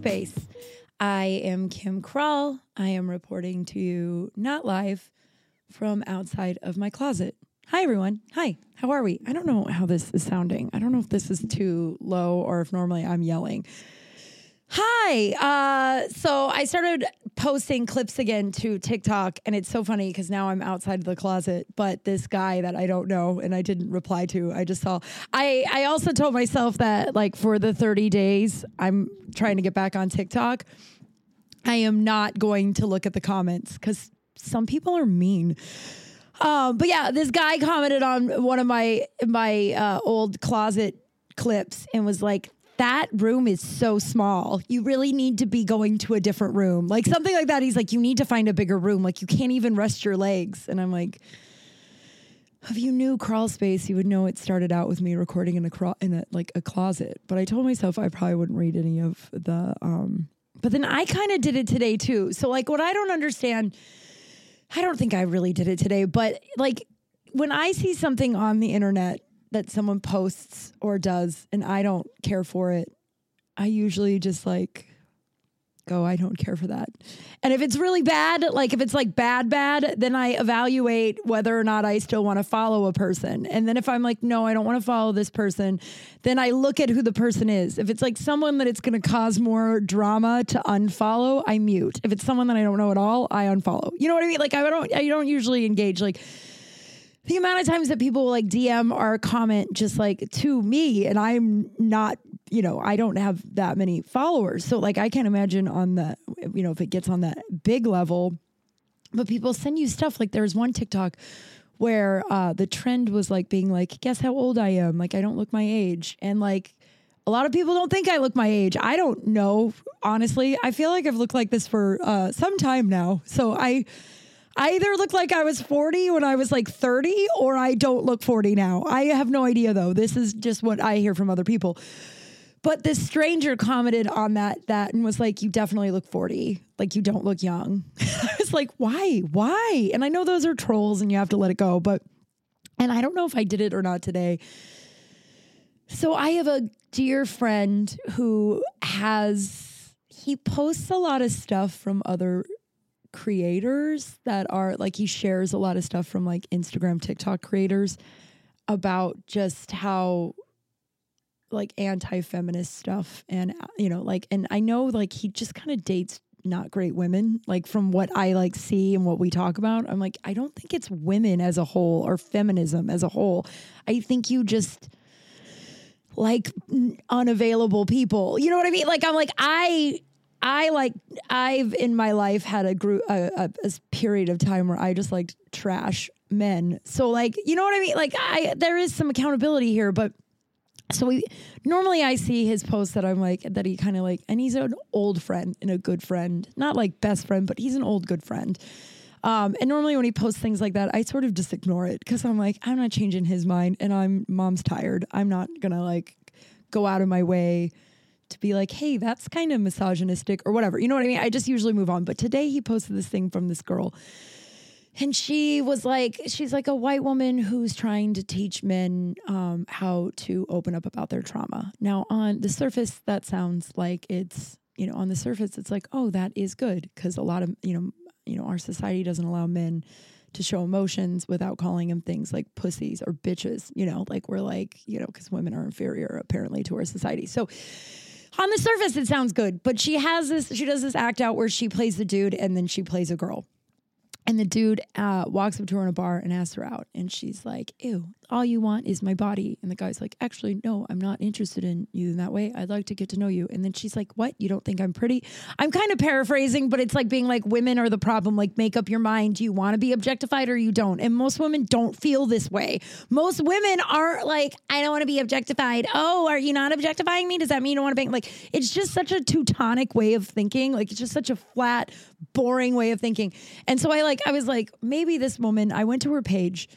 Space. I am Kim Krull. I am reporting to you not live from outside of my closet. Hi, everyone. Hi, how are we? I don't know how this is sounding. I don't know if this is too low or if normally I'm yelling. Hi. Uh, so I started posting clips again to TikTok, and it's so funny because now I'm outside of the closet. But this guy that I don't know and I didn't reply to, I just saw. I I also told myself that like for the 30 days I'm trying to get back on TikTok, I am not going to look at the comments because some people are mean. Um, but yeah, this guy commented on one of my my uh, old closet clips and was like, "That room is so small. You really need to be going to a different room, like something like that." He's like, "You need to find a bigger room. Like you can't even rest your legs." And I'm like, "If you knew crawl space, you would know it started out with me recording in a crawl in a like a closet." But I told myself I probably wouldn't read any of the. um But then I kind of did it today too. So like, what I don't understand. I don't think I really did it today, but like when I see something on the internet that someone posts or does and I don't care for it, I usually just like go, I don't care for that. And if it's really bad, like if it's like bad, bad, then I evaluate whether or not I still want to follow a person. And then if I'm like, no, I don't want to follow this person, then I look at who the person is. If it's like someone that it's going to cause more drama to unfollow, I mute. If it's someone that I don't know at all, I unfollow. You know what I mean? Like I don't, I don't usually engage like the amount of times that people will like DM or comment just like to me, and I'm not, you know, I don't have that many followers. So like I can't imagine on the, you know, if it gets on that big level, but people send you stuff. Like there's one TikTok where uh, the trend was like being like, guess how old I am? Like I don't look my age, and like. A lot of people don't think I look my age. I don't know, honestly. I feel like I've looked like this for uh, some time now. So I, I either look like I was 40 when I was like 30 or I don't look 40 now. I have no idea though. This is just what I hear from other people. But this stranger commented on that that and was like, "You definitely look 40. Like you don't look young." I was like, "Why? Why?" And I know those are trolls and you have to let it go, but and I don't know if I did it or not today. So I have a dear friend who has he posts a lot of stuff from other creators that are like he shares a lot of stuff from like Instagram, TikTok creators about just how like anti-feminist stuff and uh, you know like and I know like he just kind of dates not great women like from what I like see and what we talk about I'm like I don't think it's women as a whole or feminism as a whole I think you just like unavailable people you know what I mean like I'm like I I like I've in my life had a group a period of time where I just liked trash men. So like you know what I mean? Like I there is some accountability here, but so we normally I see his posts that I'm like that he kind of like and he's an old friend and a good friend. Not like best friend, but he's an old good friend. Um, and normally when he posts things like that, I sort of just ignore it because I'm like, I'm not changing his mind and I'm mom's tired. I'm not gonna like go out of my way to be like, hey, that's kind of misogynistic or whatever. You know what I mean? I just usually move on. But today he posted this thing from this girl. And she was like, she's like a white woman who's trying to teach men um, how to open up about their trauma. Now, on the surface, that sounds like it's, you know, on the surface, it's like, oh, that is good because a lot of, you know, you know, our society doesn't allow men to show emotions without calling them things like pussies or bitches. You know, like we're like, you know, because women are inferior apparently to our society. So on the surface, it sounds good, but she has this, she does this act out where she plays the dude and then she plays a girl. And the dude uh, walks up to her in a bar and asks her out. And she's like, Ew, all you want is my body. And the guy's like, Actually, no, I'm not interested in you in that way. I'd like to get to know you. And then she's like, What? You don't think I'm pretty? I'm kind of paraphrasing, but it's like being like, Women are the problem. Like, make up your mind. Do you want to be objectified or you don't? And most women don't feel this way. Most women aren't like, I don't want to be objectified. Oh, are you not objectifying me? Does that mean you don't want to be like, it's just such a Teutonic way of thinking. Like, it's just such a flat, boring way of thinking. And so I like, I was like, maybe this woman, I went to her page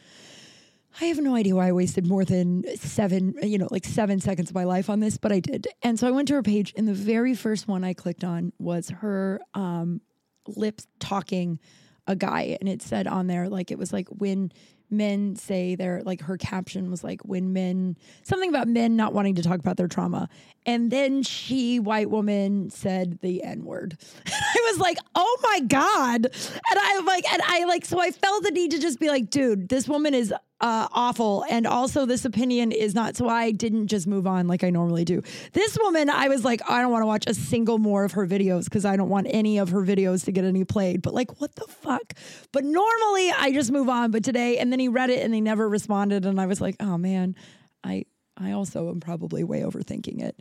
I have no idea why I wasted more than seven, you know, like seven seconds of my life on this, but I did. And so I went to her page, and the very first one I clicked on was her um, lips talking a guy. And it said on there, like, it was like when men say they're like, her caption was like, when men, something about men not wanting to talk about their trauma. And then she, white woman, said the N word. I was like, oh my God. And I'm like, and I like, so I felt the need to just be like, dude, this woman is uh, awful. And also, this opinion is not. So I didn't just move on like I normally do. This woman, I was like, I don't want to watch a single more of her videos because I don't want any of her videos to get any played. But like, what the fuck? But normally I just move on. But today, and then he read it and they never responded. And I was like, oh man, I, I also am probably way overthinking it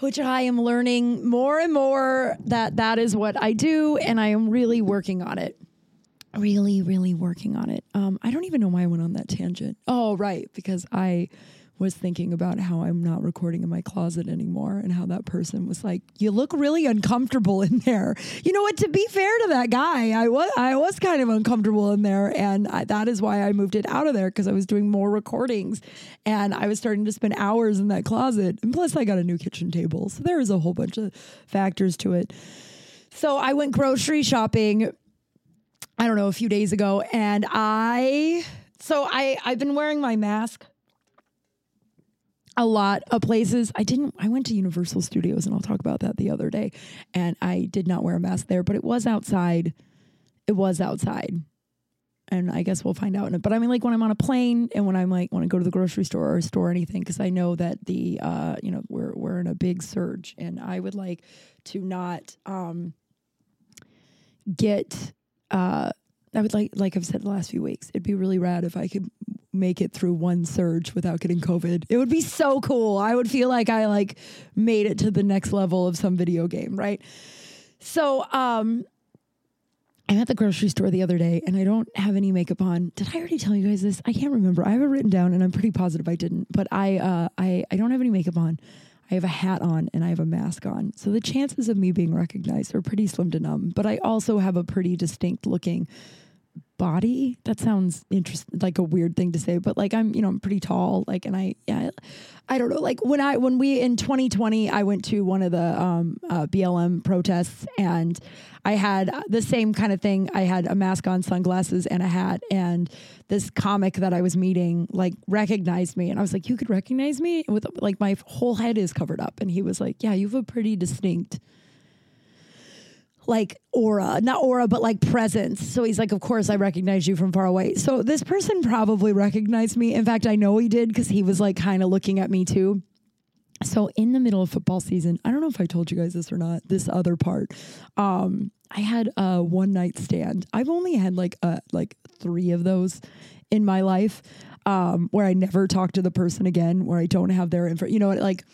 which I am learning more and more that that is what I do, and I am really working on it. Really, really working on it. Um, I don't even know why I went on that tangent. Oh, right, because I was thinking about how I'm not recording in my closet anymore, and how that person was like, "You look really uncomfortable in there." You know what? To be fair to that guy, I was I was kind of uncomfortable in there, and I, that is why I moved it out of there because I was doing more recordings, and I was starting to spend hours in that closet, and plus I got a new kitchen table, so there is a whole bunch of factors to it. So I went grocery shopping I don't know, a few days ago. And I, so I, I've been wearing my mask a lot of places. I didn't, I went to Universal Studios and I'll talk about that the other day. And I did not wear a mask there, but it was outside. It was outside. And I guess we'll find out. But I mean, like when I'm on a plane and when I'm like, want to go to the grocery store or store or anything, because I know that the, uh, you know, we're, we're in a big surge and I would like to not, um, get uh, I would like, like I've said the last few weeks, it'd be really rad if I could make it through one surge without getting COVID. It would be so cool. I would feel like I like made it to the next level of some video game, right? So, um, I'm at the grocery store the other day and I don't have any makeup on. Did I already tell you guys this? I can't remember. I have it written down and I'm pretty positive I didn't. But I uh, I I don't have any makeup on. I have a hat on and I have a mask on. So the chances of me being recognized are pretty slim to none. But I also have a pretty distinct looking body. That sounds interesting, like a weird thing to say, but like I'm, you know, I'm pretty tall. Like, and I, yeah, I don't know. Like when I, when we in 2020, I went to one of the um, uh, BLM protests, and I had the same kind of thing. I had a mask on, sunglasses, and a hat. And this comic that I was meeting like recognized me, and I was like, "You could recognize me?" With like my whole head is covered up, and he was like, "Yeah, you have a pretty distinct." Like aura, not aura, but like presence. So he's like, Of course, I recognize you from far away. So this person probably recognized me. In fact, I know he did because he was like kind of looking at me too. So in the middle of football season, I don't know if I told you guys this or not, this other part. Um, I had a one night stand. I've only had like uh like three of those in my life. Um, where I never talk to the person again, where I don't have their info, you know, like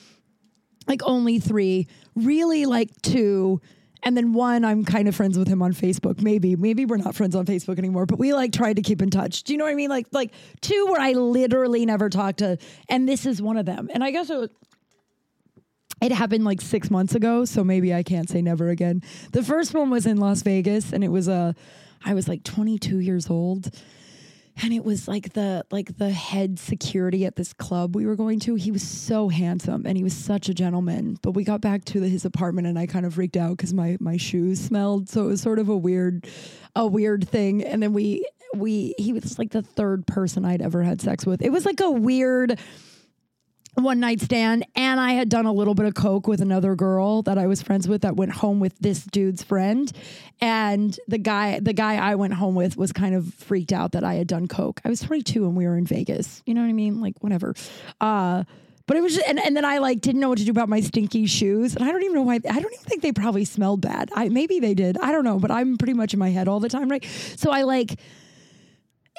like only three, really like two, and then one I'm kind of friends with him on Facebook. Maybe, maybe we're not friends on Facebook anymore, but we like tried to keep in touch. Do you know what I mean? Like like two where I literally never talked to, and this is one of them. And I guess it was, it happened like six months ago, so maybe I can't say never again. The first one was in Las Vegas, and it was a, I was like 22 years old, and it was like the like the head security at this club we were going to. He was so handsome, and he was such a gentleman. But we got back to the, his apartment, and I kind of freaked out because my my shoes smelled. So it was sort of a weird, a weird thing. And then we we he was like the third person I'd ever had sex with. It was like a weird one night stand and I had done a little bit of coke with another girl that I was friends with that went home with this dude's friend and the guy the guy I went home with was kind of freaked out that I had done coke. I was 22 and we were in Vegas. You know what I mean? Like whatever. Uh but it was just, and, and then I like didn't know what to do about my stinky shoes. And I don't even know why I don't even think they probably smelled bad. I maybe they did. I don't know, but I'm pretty much in my head all the time, right? So I like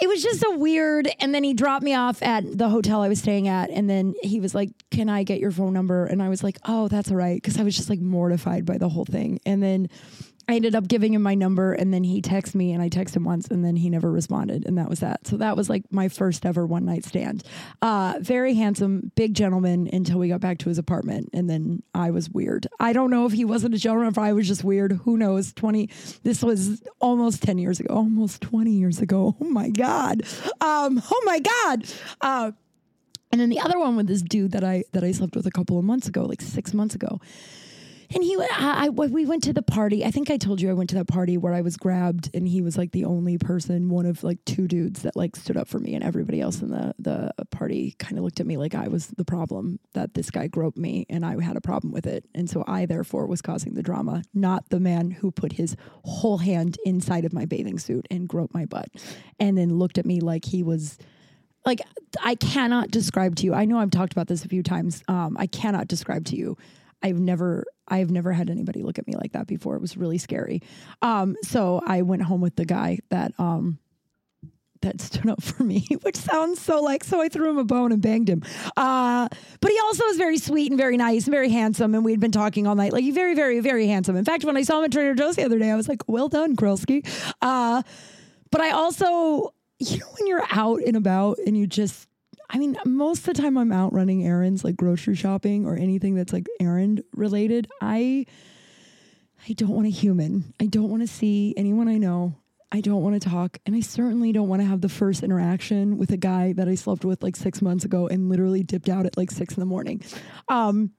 it was just a weird and then he dropped me off at the hotel i was staying at and then he was like can i get your phone number? And i was like oh that's all right because i was just like mortified by the whole thing. And then I ended up giving him my number and then he texted me and I texted him once and then he never responded and that was that. So that was like my first ever one night stand. Uh, very handsome, big gentleman until we got back to his apartment and then I was weird. I don't know if he wasn't a gentleman, if I was just weird. Who knows? 20, this was almost 10 years ago, almost 20 years ago. Oh my God. Um, oh my God. Uh, and then the other one with this dude that I that I slept with a couple of months ago, like six months ago. And he, I, I, we went to the party. I think I told you I went to that party where I was grabbed, and he was like the only person, one of like two dudes that like stood up for me, and everybody else in the the party kind of looked at me like I was the problem. That this guy groped me, and I had a problem with it, and so I therefore was causing the drama, not the man who put his whole hand inside of my bathing suit and groped my butt, and then looked at me like he was like I cannot describe to you. I know I've talked about this a few times. Um, I cannot describe to you. I've never I've never had anybody look at me like that before. It was really scary. Um, so I went home with the guy that um that stood up for me, which sounds so like so I threw him a bone and banged him. Uh, but he also was very sweet and very nice and very handsome, and we'd been talking all night. Like very, very, very handsome. In fact, when I saw him at Trader Joe's the other day, I was like, "Well done, Krelsky." Uh, but I also, you know, when you're out and about and you just I mean, most of the time I'm out running errands like grocery shopping or anything that's like errand related. I I don't want a human. I don't want to see anyone I know. I don't want to talk. And I certainly don't want to have the first interaction with a guy that I slept with like six months ago and literally dipped out at like six in the morning. Um,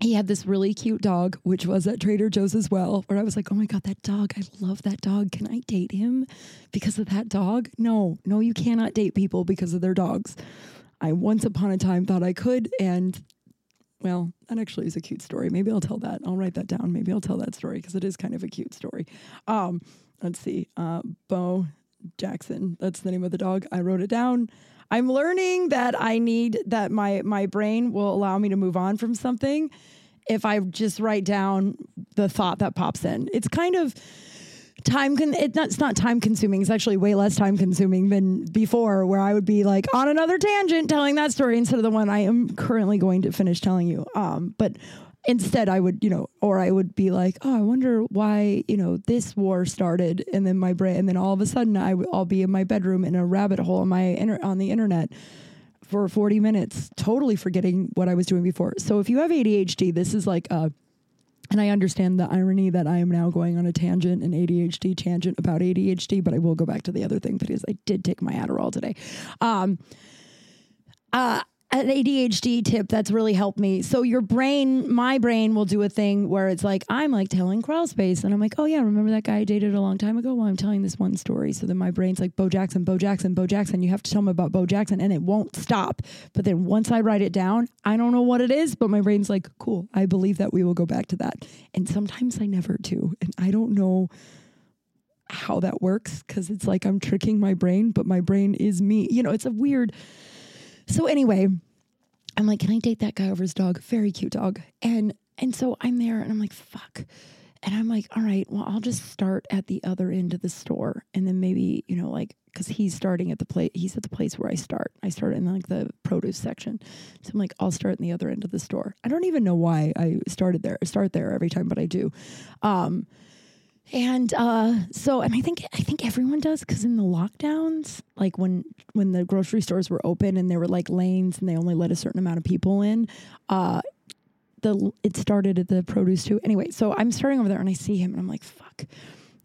he had this really cute dog, which was at Trader Joe's as well, where I was like, oh my God, that dog, I love that dog. Can I date him because of that dog? No, no, you cannot date people because of their dogs. I once upon a time thought I could, and well, that actually is a cute story. Maybe I'll tell that. I'll write that down. Maybe I'll tell that story because it is kind of a cute story. Um, let's see. Uh, Bo Jackson. That's the name of the dog. I wrote it down. I'm learning that I need that my my brain will allow me to move on from something if I just write down the thought that pops in. It's kind of time con- it, it's not time consuming it's actually way less time consuming than before where i would be like on another tangent telling that story instead of the one i am currently going to finish telling you. Um but instead i would you know or i would be like oh i wonder why you know this war started and then my brain and then all of a sudden i'll be in my bedroom in a rabbit hole on my inter- on the internet for 40 minutes totally forgetting what i was doing before. So if you have adhd this is like a and I understand the irony that I am now going on a tangent, an ADHD tangent about ADHD, but I will go back to the other thing because I did take my Adderall today. Um, uh, an ADHD tip that's really helped me. So your brain, my brain will do a thing where it's like, I'm like telling crawl space. And I'm like, oh yeah, remember that guy I dated a long time ago? Well, I'm telling this one story. So then my brain's like, Bo Jackson, Bo Jackson, Bo Jackson. You have to tell me about Bo Jackson and it won't stop. But then once I write it down, I don't know what it is, but my brain's like, cool, I believe that we will go back to that. And sometimes I never do. And I don't know how that works because it's like I'm tricking my brain, but my brain is me. You know, it's a weird so anyway, I'm like, can I date that guy over his dog? Very cute dog. And and so I'm there and I'm like, fuck. And I'm like, all right, well, I'll just start at the other end of the store. And then maybe, you know, like, because he's starting at the place, he's at the place where I start. I start in like the produce section. So I'm like, I'll start in the other end of the store. I don't even know why I started there, start there every time, but I do. Um, and uh, so, and I think I think everyone does because in the lockdowns, like when when the grocery stores were open and there were like lanes and they only let a certain amount of people in, uh, the it started at the produce too. Anyway, so I'm starting over there and I see him and I'm like, fuck.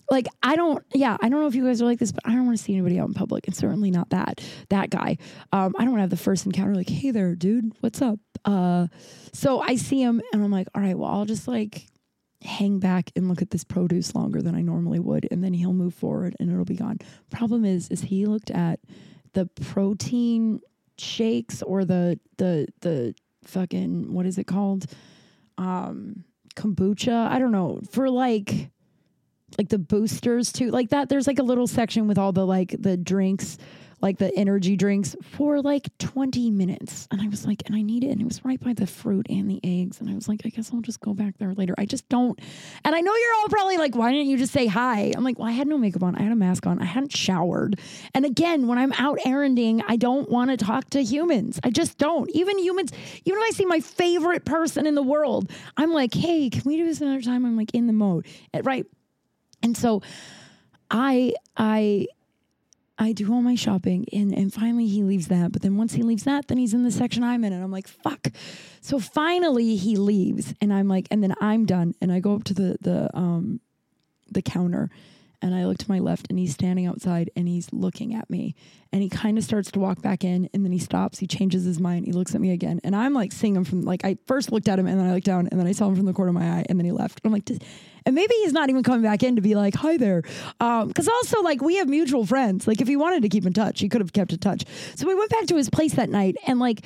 Like I don't, yeah, I don't know if you guys are like this, but I don't want to see anybody out in public, and certainly not that that guy. Um, I don't want to have the first encounter like, hey there, dude, what's up? Uh, so I see him and I'm like, all right, well, I'll just like hang back and look at this produce longer than I normally would, and then he'll move forward and it'll be gone. Problem is, is he looked at the protein shakes or the the the fucking what is it called? Um kombucha. I don't know. For like like the boosters too. Like that there's like a little section with all the like the drinks like the energy drinks for like 20 minutes. And I was like, and I need it. And it was right by the fruit and the eggs. And I was like, I guess I'll just go back there later. I just don't. And I know you're all probably like, why didn't you just say hi? I'm like, well, I had no makeup on. I had a mask on. I hadn't showered. And again, when I'm out erranding, I don't want to talk to humans. I just don't. Even humans, even if I see my favorite person in the world, I'm like, hey, can we do this another time? I'm like in the mode. Eh, right And so I I I do all my shopping and, and finally he leaves that. But then once he leaves that, then he's in the section I'm in and I'm like, fuck. So finally he leaves and I'm like, and then I'm done. And I go up to the the um the counter and I look to my left and he's standing outside and he's looking at me and he kind of starts to walk back in and then he stops, he changes his mind, he looks at me again. And I'm like seeing him from like I first looked at him and then I looked down and then I saw him from the corner of my eye and then he left. I'm like, "Does- and maybe he's not even coming back in to be like, hi there. Um, cause also like we have mutual friends. Like if he wanted to keep in touch, he could have kept in touch. So we went back to his place that night and like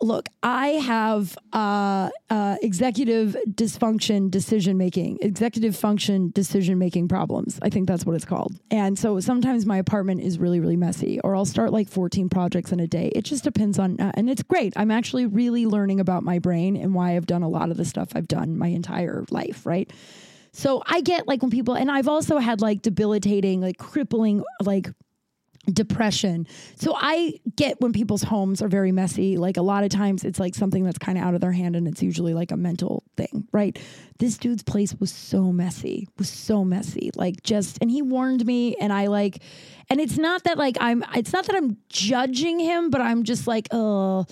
look, I have uh, uh, executive dysfunction decision making, executive function decision making problems. I think that's what it's called. And so sometimes my apartment is really, really messy, or I'll start like 14 projects in a day. It just depends on, uh, and it's great. I'm actually really learning about my brain and why I've done a lot of the stuff I've done my entire life, right? So I get like when people, and I've also had like debilitating, like crippling, like depression. So I get when people's homes are very messy. Like a lot of times it's like something that's kind of out of their hand and it's usually like a mental thing, right? This dude's place was so messy, was so messy. Like just and he warned me and I like and it's not that like I'm it's not that I'm judging him, but I'm just like, oh,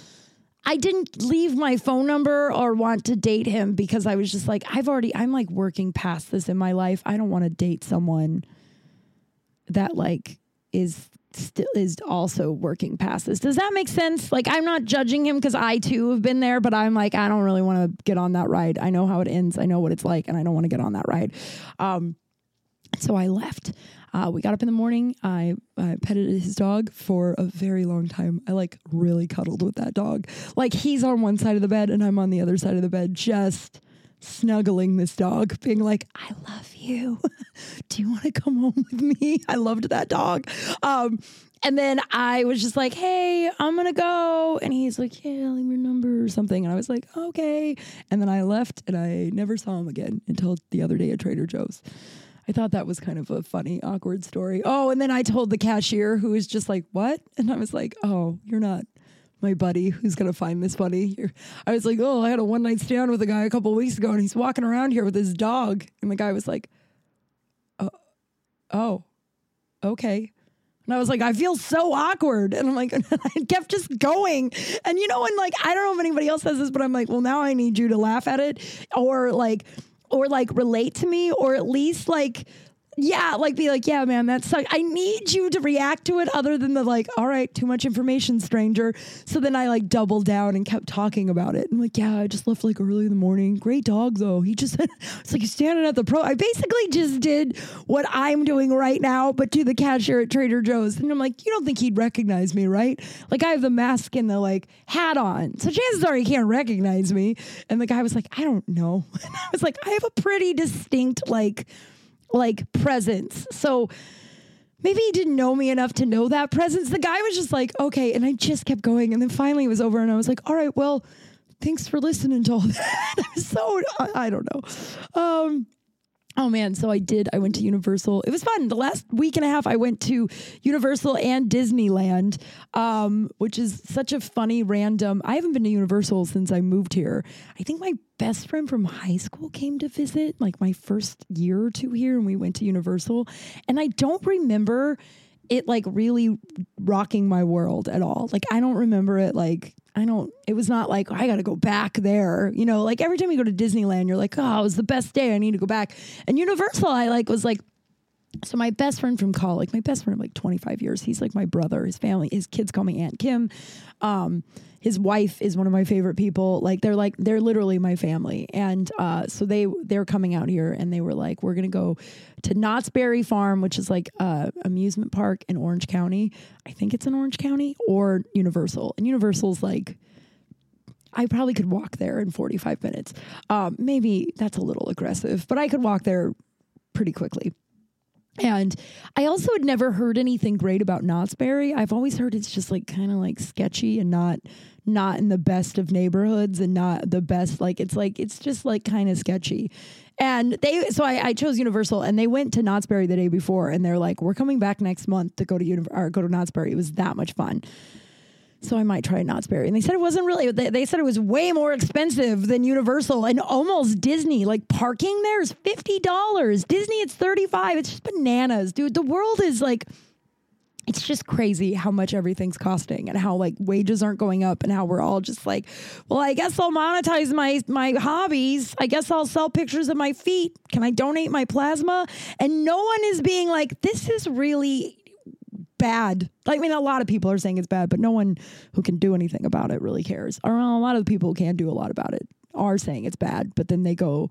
I didn't leave my phone number or want to date him because I was just like, I've already, I'm like working past this in my life. I don't want to date someone that like is still is also working past this. Does that make sense? Like I'm not judging him because I too have been there, but I'm like, I don't really want to get on that ride. I know how it ends. I know what it's like, and I don't want to get on that ride. Um, so I left. Uh, we got up in the morning. I, I petted his dog for a very long time. I like really cuddled with that dog. Like he's on one side of the bed and I'm on the other side of the bed, just snuggling this dog, being like, I love you. Do you want to come home with me? I loved that dog. Um, and then I was just like, hey, I'm going to go. And he's like, yeah, leave your number or something. And I was like, okay. And then I left and I never saw him again until the other day at Trader Joe's. I thought that was kind of a funny, awkward story. Oh, and then I told the cashier who was just like, what? And I was like, oh, you're not my buddy who's going to find this funny. I was like, oh, I had a one night stand with a guy a couple weeks ago and he's walking around here with his dog. And the guy was like, oh, oh okay. And I was like, I feel so awkward. And I'm like, I kept just going. And you know, and like, I don't know if anybody else says this, but I'm like, well, now I need you to laugh at it or like, or like relate to me or at least like, yeah, like be like, yeah, man, that sucks. I need you to react to it other than the like, all right, too much information, stranger. So then I like doubled down and kept talking about it. I'm like, yeah, I just left like early in the morning. Great dog though. He just, it's like he's standing at the pro. I basically just did what I'm doing right now, but to the cashier at Trader Joe's. And I'm like, you don't think he'd recognize me, right? Like I have the mask and the like hat on. So chances are he can't recognize me. And the guy was like, I don't know. And I was like, I have a pretty distinct like, like presence. So maybe he didn't know me enough to know that presence. The guy was just like, okay. And I just kept going. And then finally it was over and I was like, all right, well, thanks for listening to all that. So, I don't know. Um, Oh man, so I did. I went to Universal. It was fun. The last week and a half, I went to Universal and Disneyland, um, which is such a funny, random. I haven't been to Universal since I moved here. I think my best friend from high school came to visit, like my first year or two here, and we went to Universal. And I don't remember it like really rocking my world at all. Like I don't remember it like I don't it was not like I got to go back there. You know, like every time you go to Disneyland you're like, "Oh, it was the best day. I need to go back." And Universal I like was like so my best friend from college, my best friend of like 25 years, he's like my brother. His family, his kids call me Aunt Kim. Um, his wife is one of my favorite people. Like they're like they're literally my family. And uh, so they they're coming out here and they were like, we're gonna go to Knott's Berry Farm, which is like a amusement park in Orange County. I think it's in Orange County or Universal. And Universal's like I probably could walk there in 45 minutes. Um, maybe that's a little aggressive, but I could walk there pretty quickly. And I also had never heard anything great about Knott's Berry. I've always heard it's just like kind of like sketchy and not not in the best of neighborhoods and not the best like it's like it's just like kind of sketchy. And they so I, I chose Universal and they went to Knott's Berry the day before and they're like, We're coming back next month to go to Uni- or go to Knott's Berry. It was that much fun. So I might try Knott's Berry. And they said it wasn't really, they, they said it was way more expensive than Universal and almost Disney. Like parking there is $50. Disney, it's 35 It's just bananas, dude. The world is like, it's just crazy how much everything's costing and how like wages aren't going up and how we're all just like, well, I guess I'll monetize my my hobbies. I guess I'll sell pictures of my feet. Can I donate my plasma? And no one is being like, this is really bad. I mean, a lot of people are saying it's bad, but no one who can do anything about it really cares. Or a lot of the people who can do a lot about it are saying it's bad, but then they go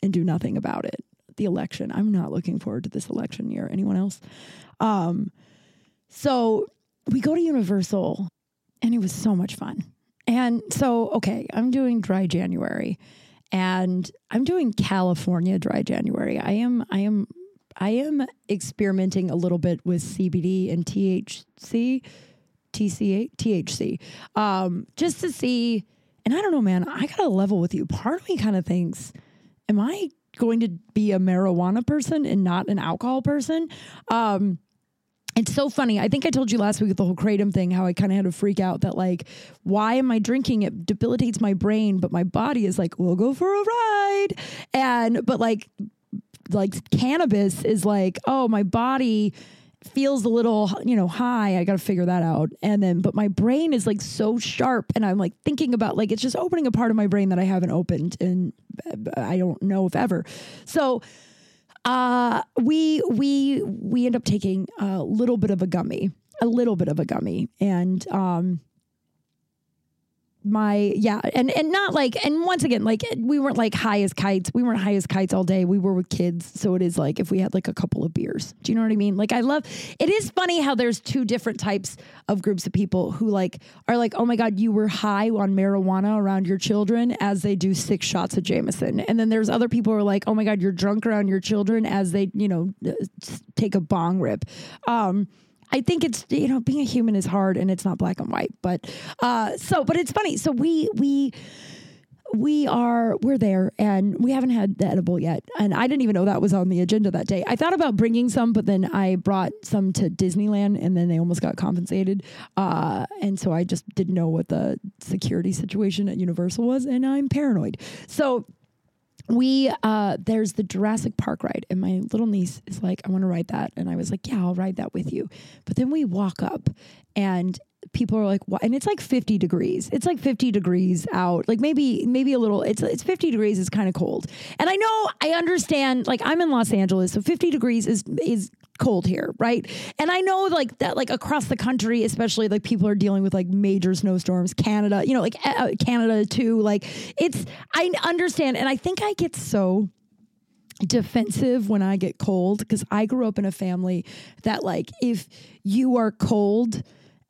and do nothing about it. The election. I'm not looking forward to this election year. Anyone else? Um, so we go to Universal and it was so much fun. And so, okay, I'm doing dry January and I'm doing California dry January. I am, I am, I am experimenting a little bit with CBD and THC, TCA, THC, um, just to see. And I don't know, man, I got to level with you. Part of me kind of thinks, am I going to be a marijuana person and not an alcohol person? Um, it's so funny. I think I told you last week with the whole kratom thing how I kind of had to freak out that like, why am I drinking? It debilitates my brain, but my body is like, we'll go for a ride. And but like, like cannabis is like, oh, my body feels a little you know high. I got to figure that out. And then but my brain is like so sharp and i'm like thinking about like it's just opening a part of my brain that i haven't opened and i don't know if ever. So uh, we we we end up taking a little bit of a gummy, a little bit of a gummy, and um, my yeah, and and not like, and once again, like we weren't like high as kites. We weren't high as kites all day. We were with kids, so it is like if we had like a couple of beers. Do you know what I mean? Like I love. It is funny how there's two different types of groups of people who like are like, oh my god, you were high on marijuana around your children as they do six shots of Jameson, and then there's other people who are like, oh my god, you're drunk around your children as they you know take a bong rip. Um, I think it's you know being a human is hard and it's not black and white, but uh, so but it's funny. So we we we are we're there and we haven't had the edible yet. And i didn't even know that was on the agenda that day. I thought about bringing some but then i brought some to disneyland and then they almost got compensated. Uh, and so i just didn't know what the security situation at universal was and i'm paranoid. So we uh there's the Jurassic Park ride and my little niece is like I want to ride that. And I was like yeah I'll ride that with you. But then we walk up and people are like what and it's like 50 degrees. It's like 50 degrees out. Like maybe maybe a little it's it's 50 degrees is kind of cold. And I know I understand like I'm in Los Angeles so 50 degrees is is cold here, right? And I know like that, like across the country, especially like people are dealing with like major snowstorms. Canada, you know, like uh, Canada too. Like it's, I understand, and I think I get so defensive when I get cold because I grew up in a family that like if you are cold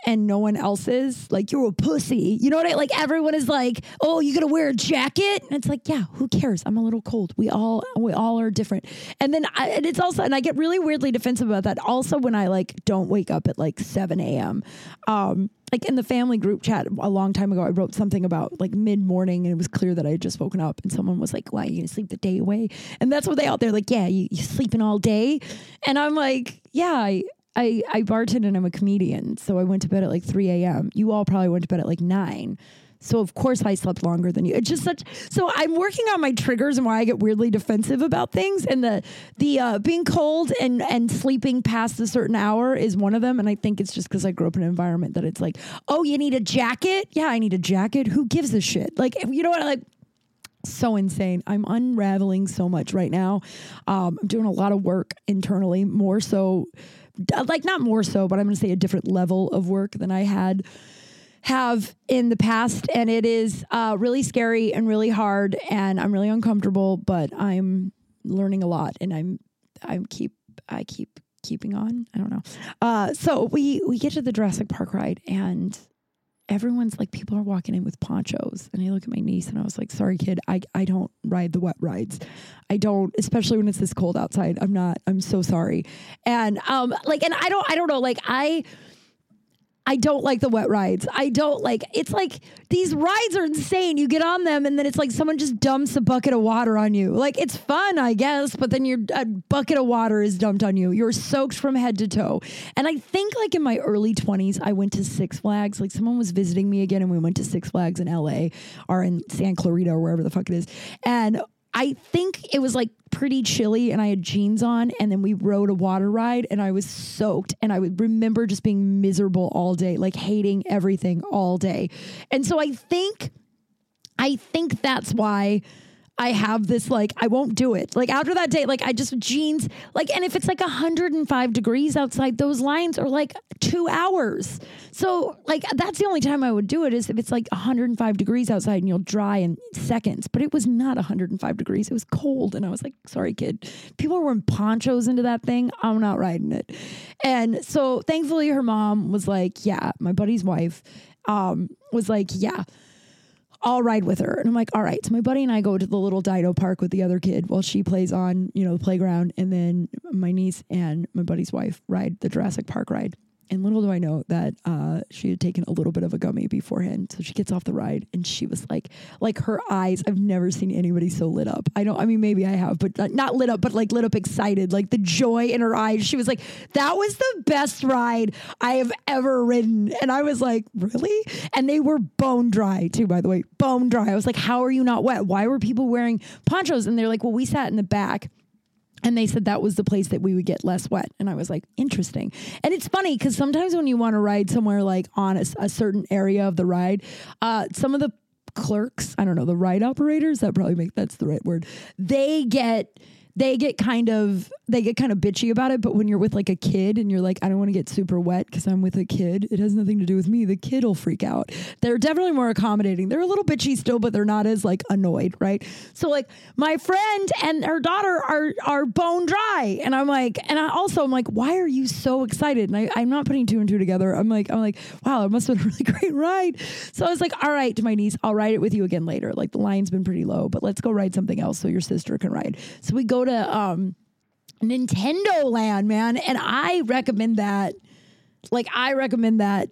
and no one else's like you're a pussy. You know what I like? Everyone is like, "Oh, you gonna wear a jacket?" And it's like, yeah, who cares? I'm a little cold. We all we all are different. And then I, and it's also, and I get really weirdly defensive about that. Also, when I like don't wake up at like 7 a.m. Um, like in the family group chat a long time ago, I wrote something about like mid morning, and it was clear that I had just woken up, and someone was like, "Why are you gonna sleep the day away?" And that's what they out there like, "Yeah, you you sleeping all day," and I'm like, "Yeah, I." I, I bartend and I'm a comedian. So I went to bed at like 3 a.m. You all probably went to bed at like 9. So of course I slept longer than you. It's just such. So I'm working on my triggers and why I get weirdly defensive about things. And the the uh, being cold and and sleeping past a certain hour is one of them. And I think it's just because I grew up in an environment that it's like, oh, you need a jacket? Yeah, I need a jacket. Who gives a shit? Like you know what? Like so insane. I'm unraveling so much right now. Um, I'm doing a lot of work internally, more so like not more so, but I'm going to say a different level of work than I had have in the past. And it is uh, really scary and really hard and i'm really uncomfortable but i'm learning a lot and i'm i'm keep i keep keeping on. I don't know. Uh, so we we get to the jurassic park ride and everyone's like people are walking in with ponchos. And i look at my niece and i was like sorry kid. I, I don't ride the wet rides. I don't especially when it's this cold outside. I'm not i'm so sorry. And um like and i don't i don't know. Like i I don't like the wet rides. I don't like it's like these rides are insane. You get on them and then it's like someone just dumps a bucket of water on you. Like it's fun, I guess, but then your a bucket of water is dumped on you. You're soaked from head to toe. And I think like in my early 20s I went to Six Flags. Like someone was visiting me again and we went to Six Flags in LA or in San Clarita or wherever the fuck it is. And I think it was like pretty chilly and I had jeans on and then we rode a water ride and I was soaked and I would remember just being miserable all day, like hating everything all day. And so I think I think that's why I have this like I won't do it. Like after that day, like I just jeans like and if it's like 105 degrees outside, those lines are like two hours. So like that's the only time I would do it is if it's like 105 degrees outside and you'll dry in seconds. But it was not 105 degrees. It was cold. And I was like, sorry, kid. People were wearing ponchos into that thing. I'm not riding it. And so thankfully her mom was like, Yeah, my buddy's wife um was like, Yeah. I'll ride with her. And I'm like, all right. So my buddy and I go to the little Dido park with the other kid while she plays on, you know, the playground. And then my niece and my buddy's wife ride the Jurassic Park ride. And little do I know that uh, she had taken a little bit of a gummy beforehand. So she gets off the ride and she was like, like her eyes, I've never seen anybody so lit up. I don't, I mean, maybe I have, but uh, not lit up, but like lit up excited, like the joy in her eyes. She was like, that was the best ride I have ever ridden. And I was like, really? And they were bone dry too, by the way, bone dry. I was like, how are you not wet? Why were people wearing ponchos? And they're like, well, we sat in the back. And they said that was the place that we would get less wet. And I was like, interesting. And it's funny because sometimes when you want to ride somewhere like on a certain area of the ride, uh, some of the clerks, I don't know, the ride operators, that probably make that's the right word. They get they get kind of they get kind of bitchy about it but when you're with like a kid and you're like i don't want to get super wet because i'm with a kid it has nothing to do with me the kid will freak out. They're definitely more accommodating. They're a little bitchy still but they're not as like annoyed right? So like my friend and her daughter are are bone dry and i'm like and i also i'm like why are you so excited? And I, i'm not putting two and two together. I'm like i'm like wow it must have been a really great ride. So i was like all right to my niece i'll ride it with you again later. Like the line's been pretty low but let's go ride something else so your sister can ride. So we go to um Nintendo Land, man. And I recommend that. Like, I recommend that,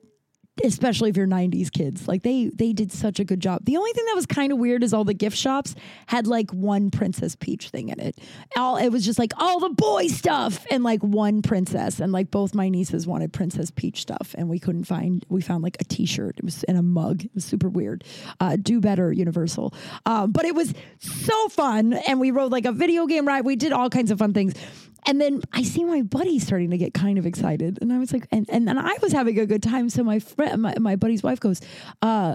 especially if you're 90s kids. Like, they they did such a good job. The only thing that was kind of weird is all the gift shops had like one Princess Peach thing in it. All it was just like all the boy stuff and like one princess. And like both my nieces wanted Princess Peach stuff, and we couldn't find. We found like a T-shirt. It was in a mug. It was super weird. Uh, do better, Universal. Um, but it was so fun, and we rode like a video game ride. We did all kinds of fun things. And then I see my buddy starting to get kind of excited, and I was like, and and, and I was having a good time. So my friend, my, my buddy's wife goes, uh,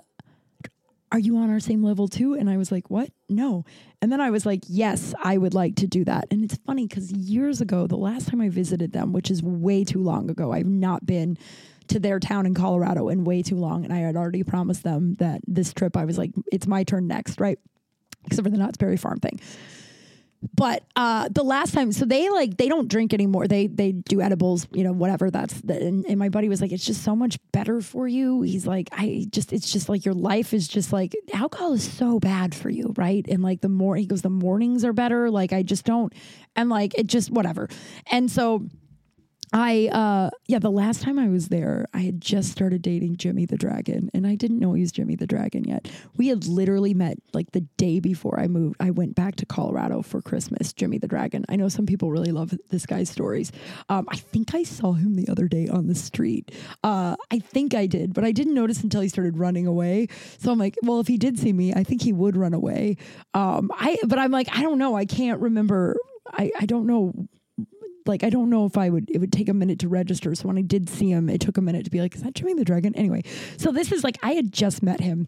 "Are you on our same level too?" And I was like, "What? No." And then I was like, "Yes, I would like to do that." And it's funny because years ago, the last time I visited them, which is way too long ago, I've not been to their town in Colorado in way too long, and I had already promised them that this trip, I was like, "It's my turn next," right? Except for the Knott's Berry Farm thing but uh the last time so they like they don't drink anymore. They they do edibles you know whatever that's the, and, and my buddy was like it's just so much better for you. He's like i just it's just like your life is just like alcohol is so bad for you right? And like the more he goes the mornings are better. Like i just don't and like it just whatever. And so I uh yeah, the last time I was there, I had just started dating Jimmy the Dragon and I didn't know he was Jimmy the Dragon yet. We had literally met like the day before I moved. I went back to Colorado for Christmas, Jimmy the Dragon. I know some people really love this guy's stories. Um I think I saw him the other day on the street. Uh I think I did, but I didn't notice until he started running away. So I'm like, well, if he did see me, I think he would run away. Um I but I'm like, I don't know. I can't remember I, I don't know like I don't know if I would it would take a minute to register. So when I did see him, it took a minute to be like, is that Jimmy the Dragon? Anyway, so this is like I had just met him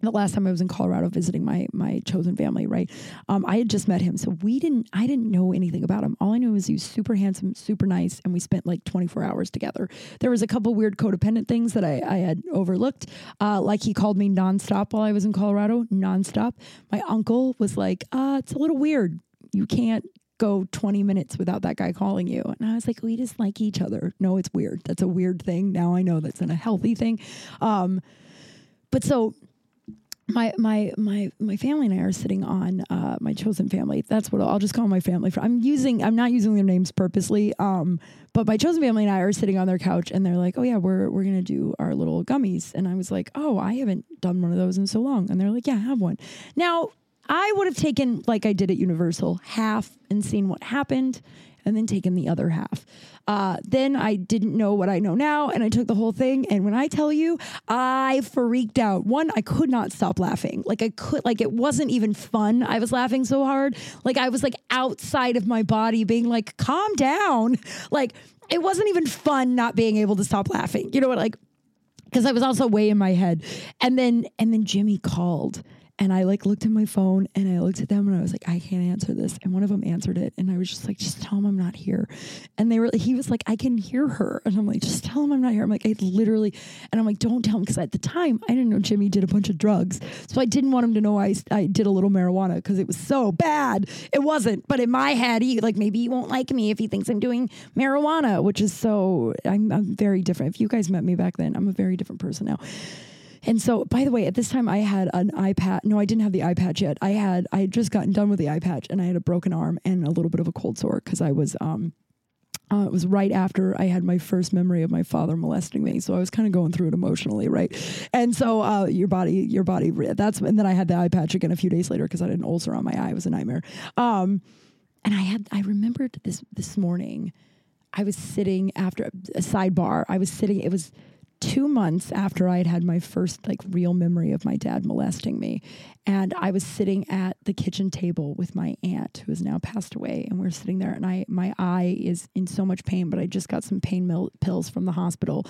the last time I was in Colorado visiting my my chosen family, right? Um, I had just met him, so we didn't. I didn't know anything about him. All I knew was he was super handsome, super nice, and we spent like 24 hours together. There was a couple weird codependent things that I, I had overlooked, uh, like he called me nonstop while I was in Colorado, nonstop. My uncle was like, uh, "It's a little weird. You can't." Go 20 minutes without that guy calling you. And I was like, we just like each other. No, it's weird. That's a weird thing. Now I know that's not a healthy thing. Um, but so my my my my family and I are sitting on uh, my chosen family. That's what I'll just call my family. I'm using I'm not using their names purposely. Um, but my chosen family and I are sitting on their couch, and they're like, "Oh yeah, we're we're gonna do our little gummies." And I was like, "Oh, I haven't done one of those in so long." And they're like, "Yeah, have one." Now I would have taken like I did at Universal half and seen what happened, and then taken the other half. Uh, then I didn't know what I know now, and I took the whole thing. And when I tell you, I freaked out. One, I could not stop laughing. Like I could, like it wasn't even fun. I was laughing so hard, like I was like outside of my body, being like, "Calm down." Like it wasn't even fun not being able to stop laughing. You know what? Like because I was also way in my head. And then and then Jimmy called and I like looked at my phone and I looked at them and I was like, I can't answer this. And one of them answered it and I was just like, just tell him I'm not here. And they were he was like, I can hear her. And I'm like, just tell him I'm not here. I'm like, I literally and I'm like, don't tell him because at the time I didn't know Jimmy did a bunch of drugs. So I didn't want him to know I I did a little marijuana because it was so bad. It wasn't. But in my head, he like maybe he won't like me if he thinks I'm doing marijuana, which is so I'm I'm very different. If you guys met me back then, I'm a very different person now. And so, by the way, at this time I had an patch. No, I didn't have the patch yet. I had I had just gotten done with the eye patch, and I had a broken arm and a little bit of a cold sore because I was um. Uh, it was right after I had my first memory of my father molesting me, so I was kind of going through it emotionally, right? And so uh, your body, your body, that's and then I had the eye patch again a few days later because I had an ulcer on my eye. It was a nightmare. Um, and I had I remembered this this morning. I was sitting after a sidebar. I was sitting. It was two months after I had had my first like real memory of my dad molesting me. And I was sitting at the kitchen table with my aunt who has now passed away. And we are sitting there and I my eye is in so much pain, but I just got some pain mil- pills from the hospital.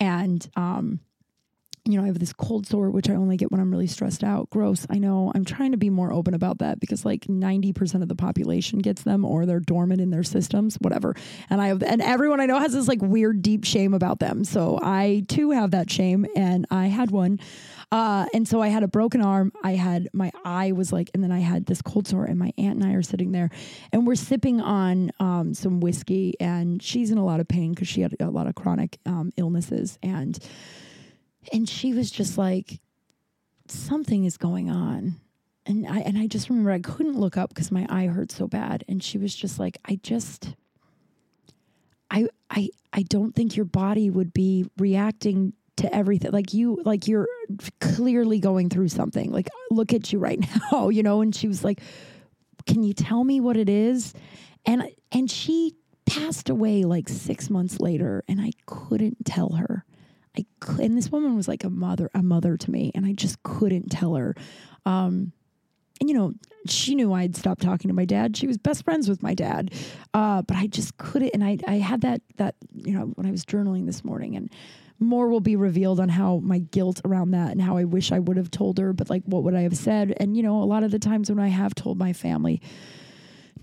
And um you know, I have this cold sore, which I only get when I'm really stressed out. Gross. I know. I'm trying to be more open about that because like 90% of the population gets them or they're dormant in their systems, whatever. And I have, and everyone I know has this like weird, deep shame about them. So I too have that shame and I had one. Uh, and so I had a broken arm. I had my eye was like, and then I had this cold sore, and my aunt and I are sitting there, and we're sipping on um, some whiskey, and she's in a lot of pain because she had a lot of chronic um, illnesses, and and she was just like something is going on. And i and i just remember i couldn't look up because my eye hurt so bad. And she was just like i just i i i don't think your body would be reacting to everything. Like you like you're clearly going through something. Like look at you right now you know? And she was like can you tell me what it is? And and she passed away like 6 months later and I couldn't tell her I could, and this woman was like a mother, a mother to me, and I just couldn't tell her. Um, and you know, she knew I'd stopped talking to my dad. She was best friends with my dad, uh, but I just couldn't. And I, I had that that you know when I was journaling this morning, and more will be revealed on how my guilt around that and how I wish I would have told her, but like what would I have said? And you know, a lot of the times when I have told my family,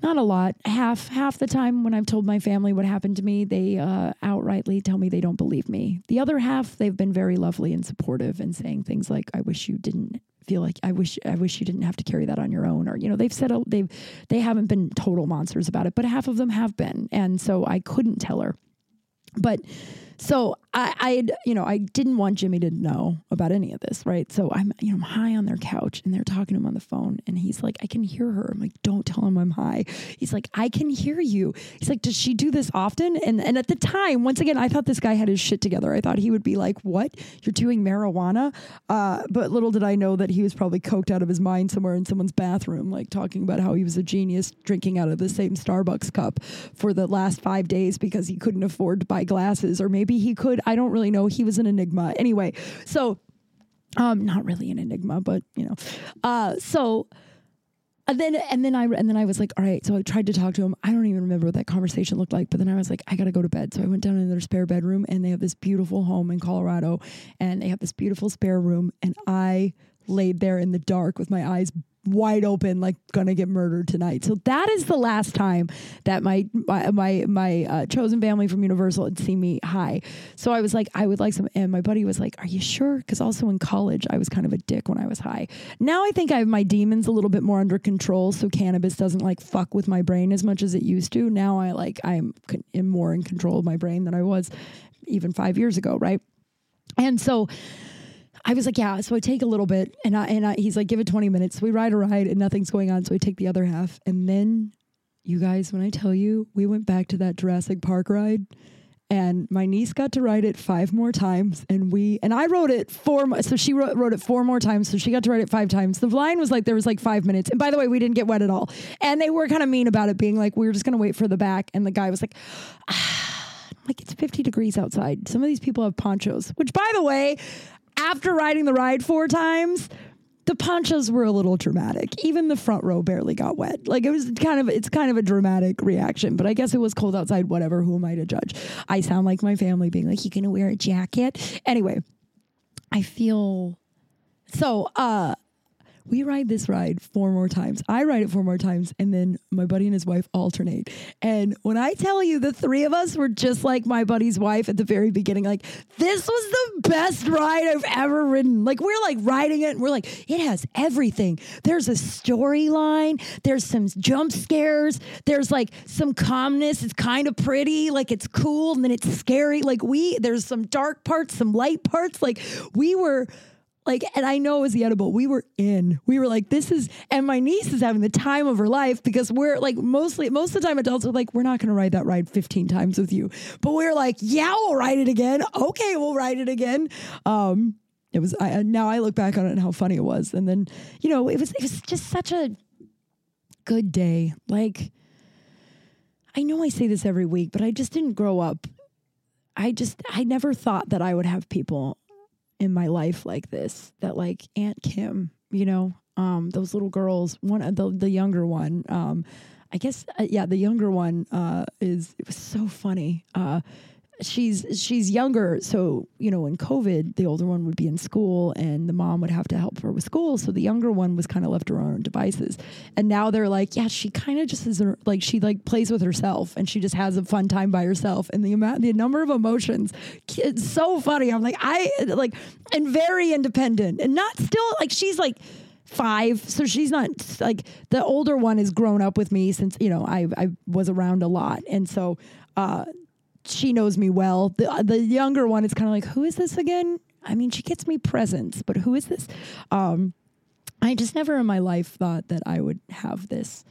not a lot. Half half the time when i've told my family what happened to me they uh, outrightly tell me they don't believe me. The other half they've been very lovely and supportive and saying things like i wish you didn't feel like i wish i wish you didn't have to carry that on your own or you know they've said they've they haven't been total monsters about it but half of them have been. And so i couldn't tell her. But so I, I you know, I didn't want Jimmy to know about any of this, right? So I'm, you know, I'm high on their couch and they're talking to him on the phone and he's like, I can hear her. I'm like, don't tell him I'm high. He's like, I can hear you. He's like, does she do this often? And and at the time, once again, I thought this guy had his shit together. I thought he would be like, what? You're doing marijuana? Uh, but little did I know that he was probably coked out of his mind somewhere in someone's bathroom, like talking about how he was a genius drinking out of the same Starbucks cup for the last five days because he couldn't afford to buy glasses, or maybe he could. I don't really know. He was an enigma. Anyway, so um not really an enigma, but you know. Uh so and then and then I and then I was like, all right. So I tried to talk to him. I don't even remember what that conversation looked like. But then I was like, I gotta go to bed. So I went down in their spare bedroom, and they have this beautiful home in Colorado, and they have this beautiful spare room, and I laid there in the dark with my eyes wide open like gonna get murdered tonight. So that is the last time that my my my, my uh, chosen family from universal had seen me high. So i was like i would like some and my buddy was like are you sure? Because also in college i was kind of a dick when i was high. Now i think i have my demons a little bit more under control so cannabis doesn't like fuck with my brain as much as it used to. Now i like i'm more in control of my brain than i was even five years ago right? And so I was like, yeah. So I take a little bit, and I, and I, he's like, give it 20 minutes. We ride a ride, and nothing's going on. So I take the other half, and then you guys, when I tell you, we went back to that Jurassic Park ride. And my niece got to ride it five more times, and we and I rode it four. So she wrote, wrote it four more times, so she got to ride it five times. The line was like there was like five minutes, and by the way, we didn't get wet at all. And they were kind of mean about it, being like we were just gonna wait for the back. And the guy was like, ah, like it's 50 degrees outside. Some of these people have ponchos, which by the way, after riding the ride four times, the ponchos were a little dramatic. Even the front row barely got wet. Like it was kind of it's kind of a dramatic reaction, but I guess it was cold outside, whatever, who am I to judge? I sound like my family being like, You gonna wear a jacket? Anyway, I feel so uh we ride this ride four more times. I ride it four more times, and then my buddy and his wife alternate. And when I tell you the three of us were just like my buddy's wife at the very beginning, like this was the best ride I've ever ridden. Like we're like riding it, and we're like, it has everything. There's a storyline. There's some jump scares. There's like some calmness. It's kind of pretty. Like it's cool, and then it's scary. Like we there's some dark parts, some light parts. Like we were like and i know it was the edible. We were in. We were like this is and my niece is having the time of her life because we're like mostly most of the time adults are like we're not going to ride that ride 15 times with you. But we're like yeah we'll ride it again. Okay we'll ride it again. Um it was I, now i look back on it and how funny it was. And then you know it was it was just such a good day. Like i know i say this every week but i just didn't grow up. I just i never thought that i would have people in my life like this that like aunt kim you know um those little girls one of the the younger one um i guess uh, yeah the younger one uh is it was so funny uh she's she's younger. So you know in covid the older one would be in school and the mom would have to help her with school. So the younger one was kind of left to her own devices. And now they're like yeah she kind of just is like she like plays with herself and she just has a fun time by herself. And the amount the number of emotions it's so funny. I'm like i like and very independent and not still like she's like five. So she's not like the older one has grown up with me since you know i i was around a lot. And so uh she knows me well. The the younger one is kind of like, who is this again? I mean, she gets me presents, but who is this? Um, I just never in my life thought that I would have this,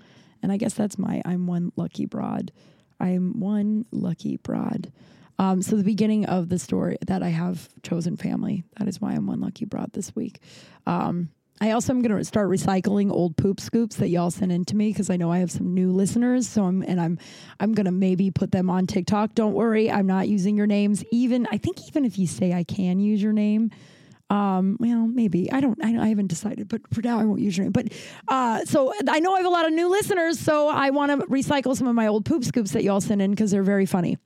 and I guess that's my I'm one lucky broad. I'm one lucky broad. Um, so the beginning of the story that I have chosen family. That is why I'm one lucky broad this week. Um, I also am going to start recycling old poop scoops that y'all sent in to me because I know I have some new listeners. So I'm and I'm I'm going to maybe put them on TikTok. Don't worry, I'm not using your names. Even I think even if you say I can use your name, um, well, maybe I don't. I, I haven't decided, but for now I won't use your name. But uh, so I know I have a lot of new listeners, so I want to recycle some of my old poop scoops that y'all sent in because they're very funny.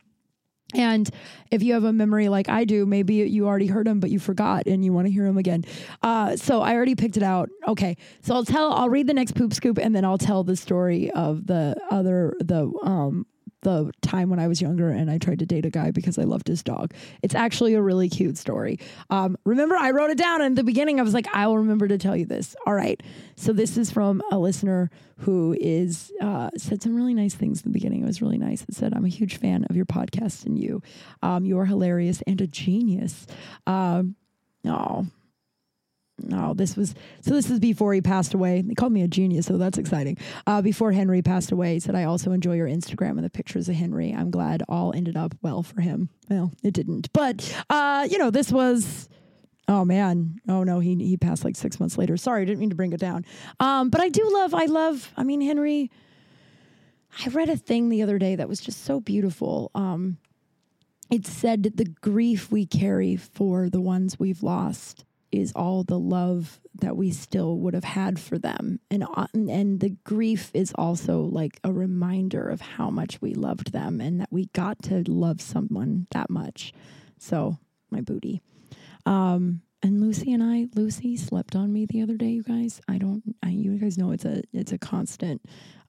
And if you have a memory like I do, maybe you already heard them, but you forgot and you want to hear them again. Uh, so I already picked it out. Okay. So I'll tell, I'll read the next poop scoop and then I'll tell the story of the other, the, um, the time when I was younger and I tried to date a guy because I loved his dog. It's actually a really cute story. Um, remember, I wrote it down in the beginning. I was like, I will remember to tell you this. All right. So this is from a listener who is uh, said some really nice things in the beginning. It was really nice. It said, "I'm a huge fan of your podcast and you. Um, you're hilarious and a genius." Um, oh, no, this was so. This is before he passed away. They called me a genius, so that's exciting. Uh, before Henry passed away, he said, "I also enjoy your Instagram and the pictures of Henry. I'm glad all ended up well for him. Well, it didn't, but uh, you know, this was." Oh man! Oh no, he he passed like six months later. Sorry, I didn't mean to bring it down. Um, but I do love. I love. I mean, Henry. I read a thing the other day that was just so beautiful. Um, it said the grief we carry for the ones we've lost is all the love that we still would have had for them. And uh, and the grief is also like a reminder of how much we loved them and that we got to love someone that much. So my booty. Um and Lucy and I Lucy slept on me the other day you guys. I don't I, you guys know it's a it's a constant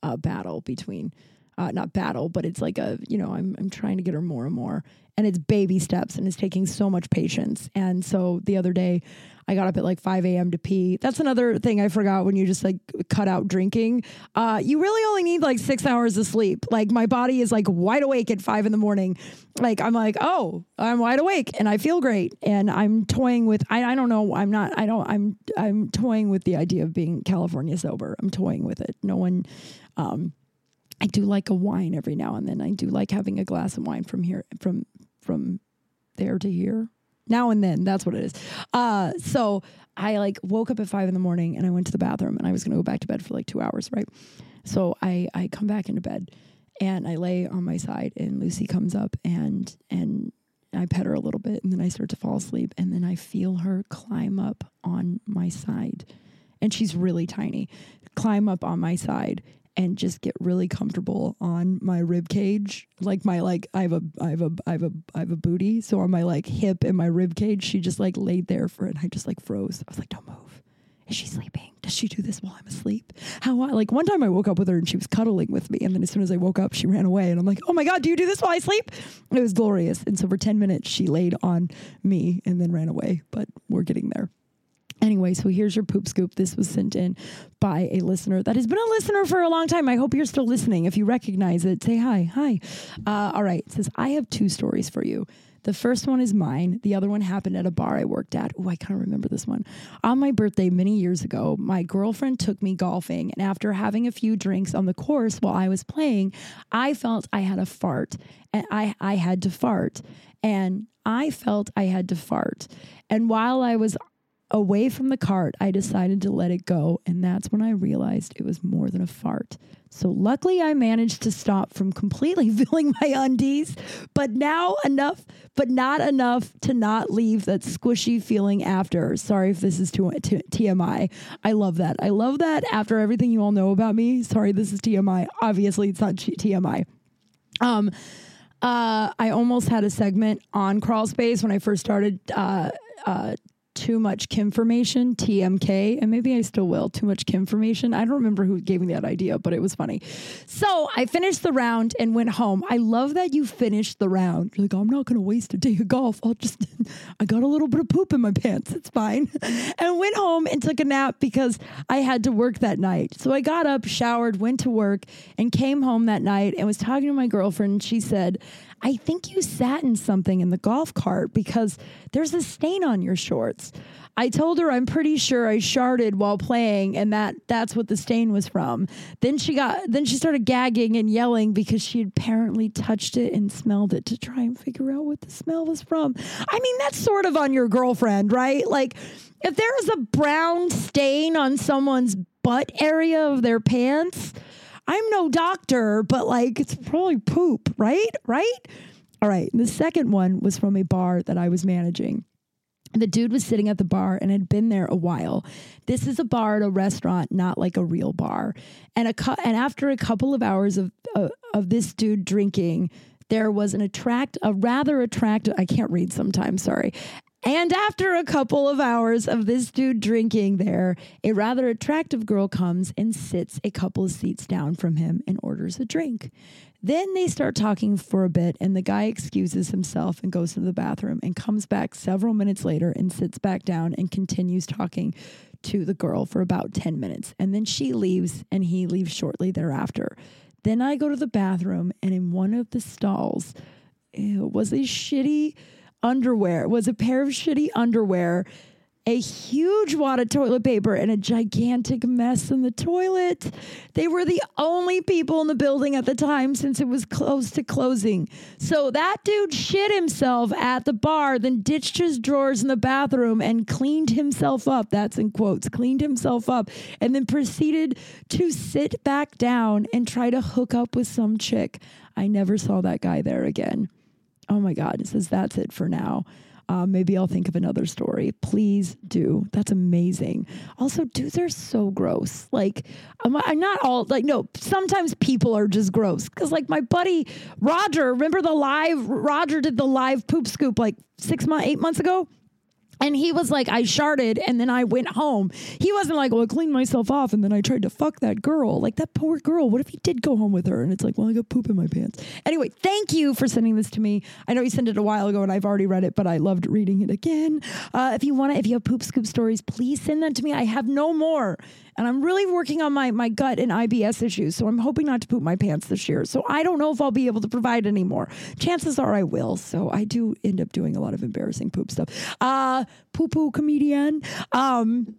uh, battle between uh, not battle, but it's like a, you know, I'm, I'm trying to get her more and more. And it's baby steps and it's taking so much patience. And so the other day, I got up at like 5 a.m. to pee. That's another thing I forgot when you just like cut out drinking. Uh, you really only need like six hours of sleep. Like my body is like wide awake at five in the morning. Like I'm like, oh, I'm wide awake and I feel great. And I'm toying with I, I don't know. I'm not I don't I'm I'm toying with the idea of being California sober. I'm toying with it. No one um I do like a wine every now and then. I do like having a glass of wine from here from from there to here. Now and then, that's what it is. Uh, so I like woke up at five in the morning and I went to the bathroom and I was gonna go back to bed for like two hours, right? So I I come back into bed and I lay on my side and Lucy comes up and and I pet her a little bit and then I start to fall asleep and then I feel her climb up on my side. And she's really tiny. Climb up on my side and just get really comfortable on my rib cage. Like my like I have a I have a I have a I have a booty. So on my like hip and my rib cage, she just like laid there for it. And I just like froze. I was like, don't move. Is she sleeping? Does she do this while I'm asleep? How I like one time I woke up with her and she was cuddling with me. And then as soon as I woke up, she ran away. And I'm like, oh my God, do you do this while I sleep? It was glorious. And so for 10 minutes, she laid on me and then ran away. But we're getting there. Anyway, so here's your poop scoop. This was sent in by a listener that has been a listener for a long time. I hope you're still listening. If you recognize it, say hi. Hi. Uh, all right. It says, I have two stories for you. The first one is mine. The other one happened at a bar I worked at. Oh, I kind of remember this one. On my birthday many years ago, my girlfriend took me golfing. And after having a few drinks on the course while I was playing, I felt I had a fart and I, I had to fart. And I felt I had to fart. And while I was away from the cart, I decided to let it go. And that's when I realized it was more than a fart. So luckily, I managed to stop from completely filling my undies, but now enough, but not enough to not leave that squishy feeling after. Sorry if this is too, too TMI. I love that. I love that after everything you all know about me. Sorry, this is TMI. Obviously, it's not TMI. Um, uh, I almost had a segment on crawl space when I first started uh, uh, too much Kimformation, TMK, and maybe I still will. Too much Kimformation. I don't remember who gave me that idea, but it was funny. So I finished the round and went home. I love that you finished the round. You're like, I'm not going to waste a day of golf. I'll just, I got a little bit of poop in my pants. It's fine. And went home and took a nap because I had to work that night. So I got up, showered, went to work, and came home that night and was talking to my girlfriend. She said, I think you sat in something in the golf cart because there's a stain on your shorts. I told her I'm pretty sure I sharded while playing and that that's what the stain was from. Then she got then she started gagging and yelling because she apparently touched it and smelled it to try and figure out what the smell was from. I mean, that's sort of on your girlfriend, right? Like if there is a brown stain on someone's butt area of their pants, I'm no doctor, but like it's probably poop, right? Right? All right. The second one was from a bar that I was managing. The dude was sitting at the bar and had been there a while. This is a bar at a restaurant, not like a real bar. And a cu- and after a couple of hours of uh, of this dude drinking, there was an attract a rather attractive. I can't read sometimes. Sorry. And after a couple of hours of this dude drinking there, a rather attractive girl comes and sits a couple of seats down from him and orders a drink. Then they start talking for a bit, and the guy excuses himself and goes to the bathroom and comes back several minutes later and sits back down and continues talking to the girl for about 10 minutes. And then she leaves, and he leaves shortly thereafter. Then I go to the bathroom, and in one of the stalls ew, was a shitty underwear, was a pair of shitty underwear a huge wad of toilet paper and a gigantic mess in the toilet. They were the only people in the building at the time since it was close to closing. So that dude shit himself at the bar, then ditched his drawers in the bathroom and cleaned himself up. That's in quotes, cleaned himself up, and then proceeded to sit back down and try to hook up with some chick. I never saw that guy there again. Oh my God. It says that's it for now. Uh, maybe I'll think of another story. Please do. That's amazing. Also, dudes are so gross. Like, I'm, I'm not all like, no, sometimes people are just gross. Cause, like, my buddy Roger, remember the live, Roger did the live poop scoop like six months, eight months ago? And he was like, I sharted and then I went home. He wasn't like, well, I cleaned myself off and then I tried to fuck that girl. Like, that poor girl. What if he did go home with her? And it's like, well, I got poop in my pants. Anyway, thank you for sending this to me. I know you sent it a while ago and I've already read it, but I loved reading it again. Uh, if you want to, if you have poop scoop stories, please send them to me. I have no more. And I'm really working on my, my gut and IBS issues. So I'm hoping not to poop my pants this year. So I don't know if I'll be able to provide any more. Chances are I will. So I do end up doing a lot of embarrassing poop stuff. Uh, poo poo comedian. Um,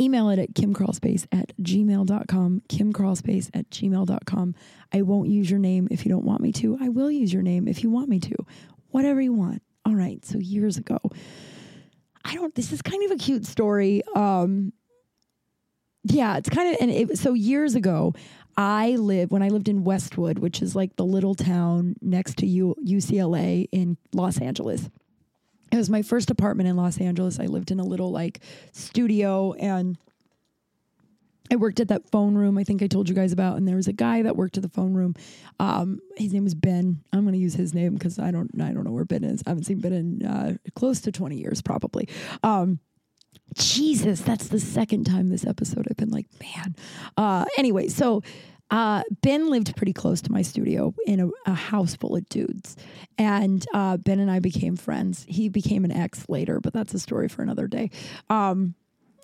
email it at kimcrawlspace at gmail.com kimcrawlspace at gmail.com i won't use your name if you don't want me to. I will use your name if you want me to. Whatever you want. All right so years ago. I don't this is kind of a cute story. Um yeah it's kind of and it, so years ago i lived when i lived in westwood which is like the little town next to U, ucla in los angeles it was my first apartment in Los Angeles. I lived in a little like studio and I worked at that phone room I think I told you guys about. And there was a guy that worked at the phone room. Um, his name was Ben. I'm going to use his name because I don't I don't know where Ben is. I haven't seen Ben in uh, close to 20 years probably. Um, Jesus, that's the second time this episode I've been like, man. Uh, anyway, so uh, Ben lived pretty close to my studio in a, a house full of dudes. And uh, Ben and I became friends. He became an ex later, but that's a story for another day. Um,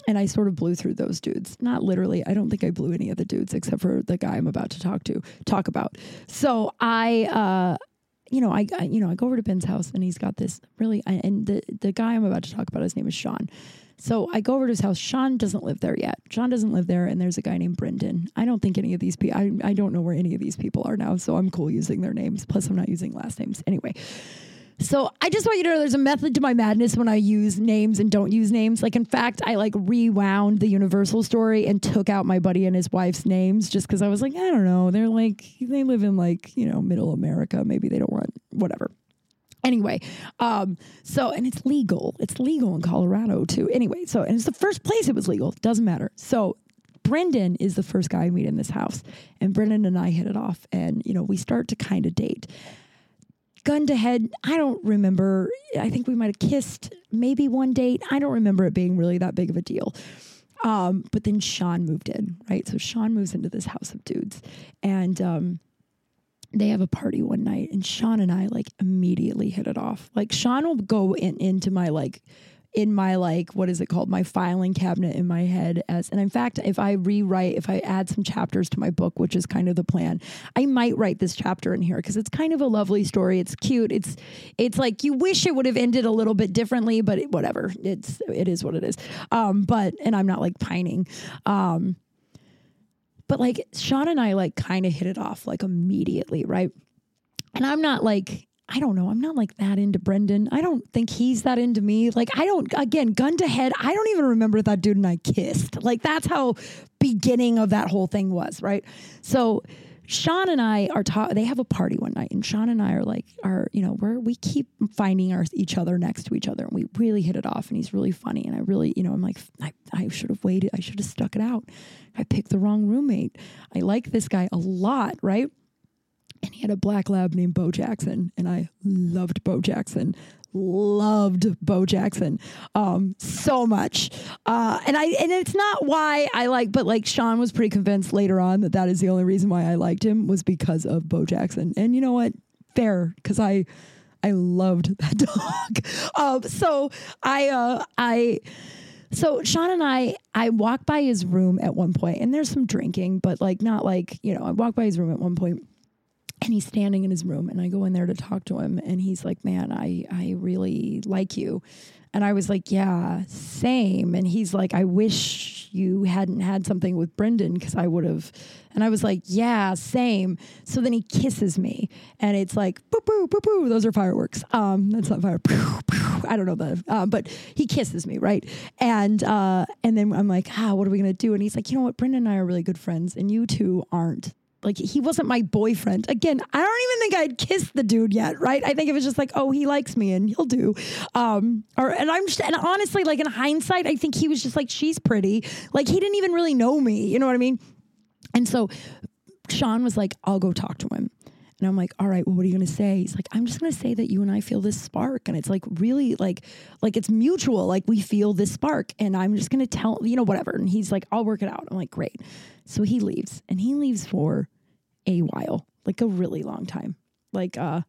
and I sort of blew through those dudes. Not literally. I don't think I blew any of the dudes except for the guy I'm about to talk to talk about. So I uh you know, I, I you know, I go over to Ben's house and he's got this really and the the guy I'm about to talk about his name is Sean. So I go over to his house. Sean doesn't live there yet. Sean doesn't live there, and there's a guy named Brendan. I don't think any of these people. I, I don't know where any of these people are now, so I'm cool using their names. Plus, I'm not using last names anyway. So I just want you to know there's a method to my madness when I use names and don't use names. Like in fact, I like rewound the Universal story and took out my buddy and his wife's names just because I was like, I don't know. They're like they live in like, you know, middle America. Maybe they don't want whatever. Anyway, um, so and it's legal. It's legal in Colorado too. Anyway, so and it's the first place it was legal. Doesn't matter. So Brendan is the first guy I meet in this house, and Brendan and I hit it off, and you know we start to kind of date. Gun to head, I don't remember. I think we might have kissed maybe one date. I don't remember it being really that big of a deal. Um, but then Sean moved in, right? So Sean moves into this house of dudes, and um, they have a party one night and Sean and I like immediately hit it off. Like Sean will go in into my like in my like what is it called? My filing cabinet in my head as and in fact if I rewrite if I add some chapters to my book which is kind of the plan I might write this chapter in here because it's kind of a lovely story. It's cute. It's it's like you wish it would have ended a little bit differently but it, whatever. It's it is what it is. Um but and I'm not like pining. Um but like Sean and I like kind of hit it off like immediately, right? And I'm not like, I don't know, I'm not like that into Brendan. I don't think he's that into me. Like, I don't, again, gun to head, I don't even remember that dude and I kissed. Like, that's how beginning of that whole thing was, right? So, Sean and I are taught they have a party one night, and Sean and I are like are you know we're we keep finding our each other next to each other, and we really hit it off, and he's really funny, and I really you know I'm like I, I should have waited, I should have stuck it out, I picked the wrong roommate. I like this guy a lot, right? And he had a black lab named Bo Jackson, and I loved Bo Jackson loved Bo Jackson um, so much, uh, and I and it's not why I like, but like Sean was pretty convinced later on that that is the only reason why I liked him was because of Bo Jackson, and you know what, fair because I I loved that dog. um, so I uh, I. So Sean and I, I walk by his room at one point, and there's some drinking, but like not like you know. I walk by his room at one point, and he's standing in his room and i go in there to talk to him and he's like man i i really like you. And i was like yeah same. And he's like i wish you hadn't had something with brendan because i would have. And i was like yeah same. So then he kisses me and it's like boo boo boo boo. Those are fireworks. Um that's not fire. Pew, pew. i don't know that uh, but he kisses me right? And uh and then i'm like ah what are we gonna do? And he's like you know what? Brendan and i are really good friends and you two aren't like he wasn't my boyfriend. Again, I don't even think I'd kissed the dude yet, right? I think it was just like, oh, he likes me and he'll do. Um, or and I'm just and honestly, like in hindsight, I think he was just like, she's pretty. Like he didn't even really know me. You know what I mean? And so Sean was like, I'll go talk to him. And I'm like, all right, well, what are you gonna say? He's like, I'm just gonna say that you and I feel this spark. And it's like really like like it's mutual. Like we feel this spark. And I'm just gonna tell, you know, whatever. And he's like, I'll work it out. I'm like, great. So he leaves and he leaves for a while, like a really long time. Like uh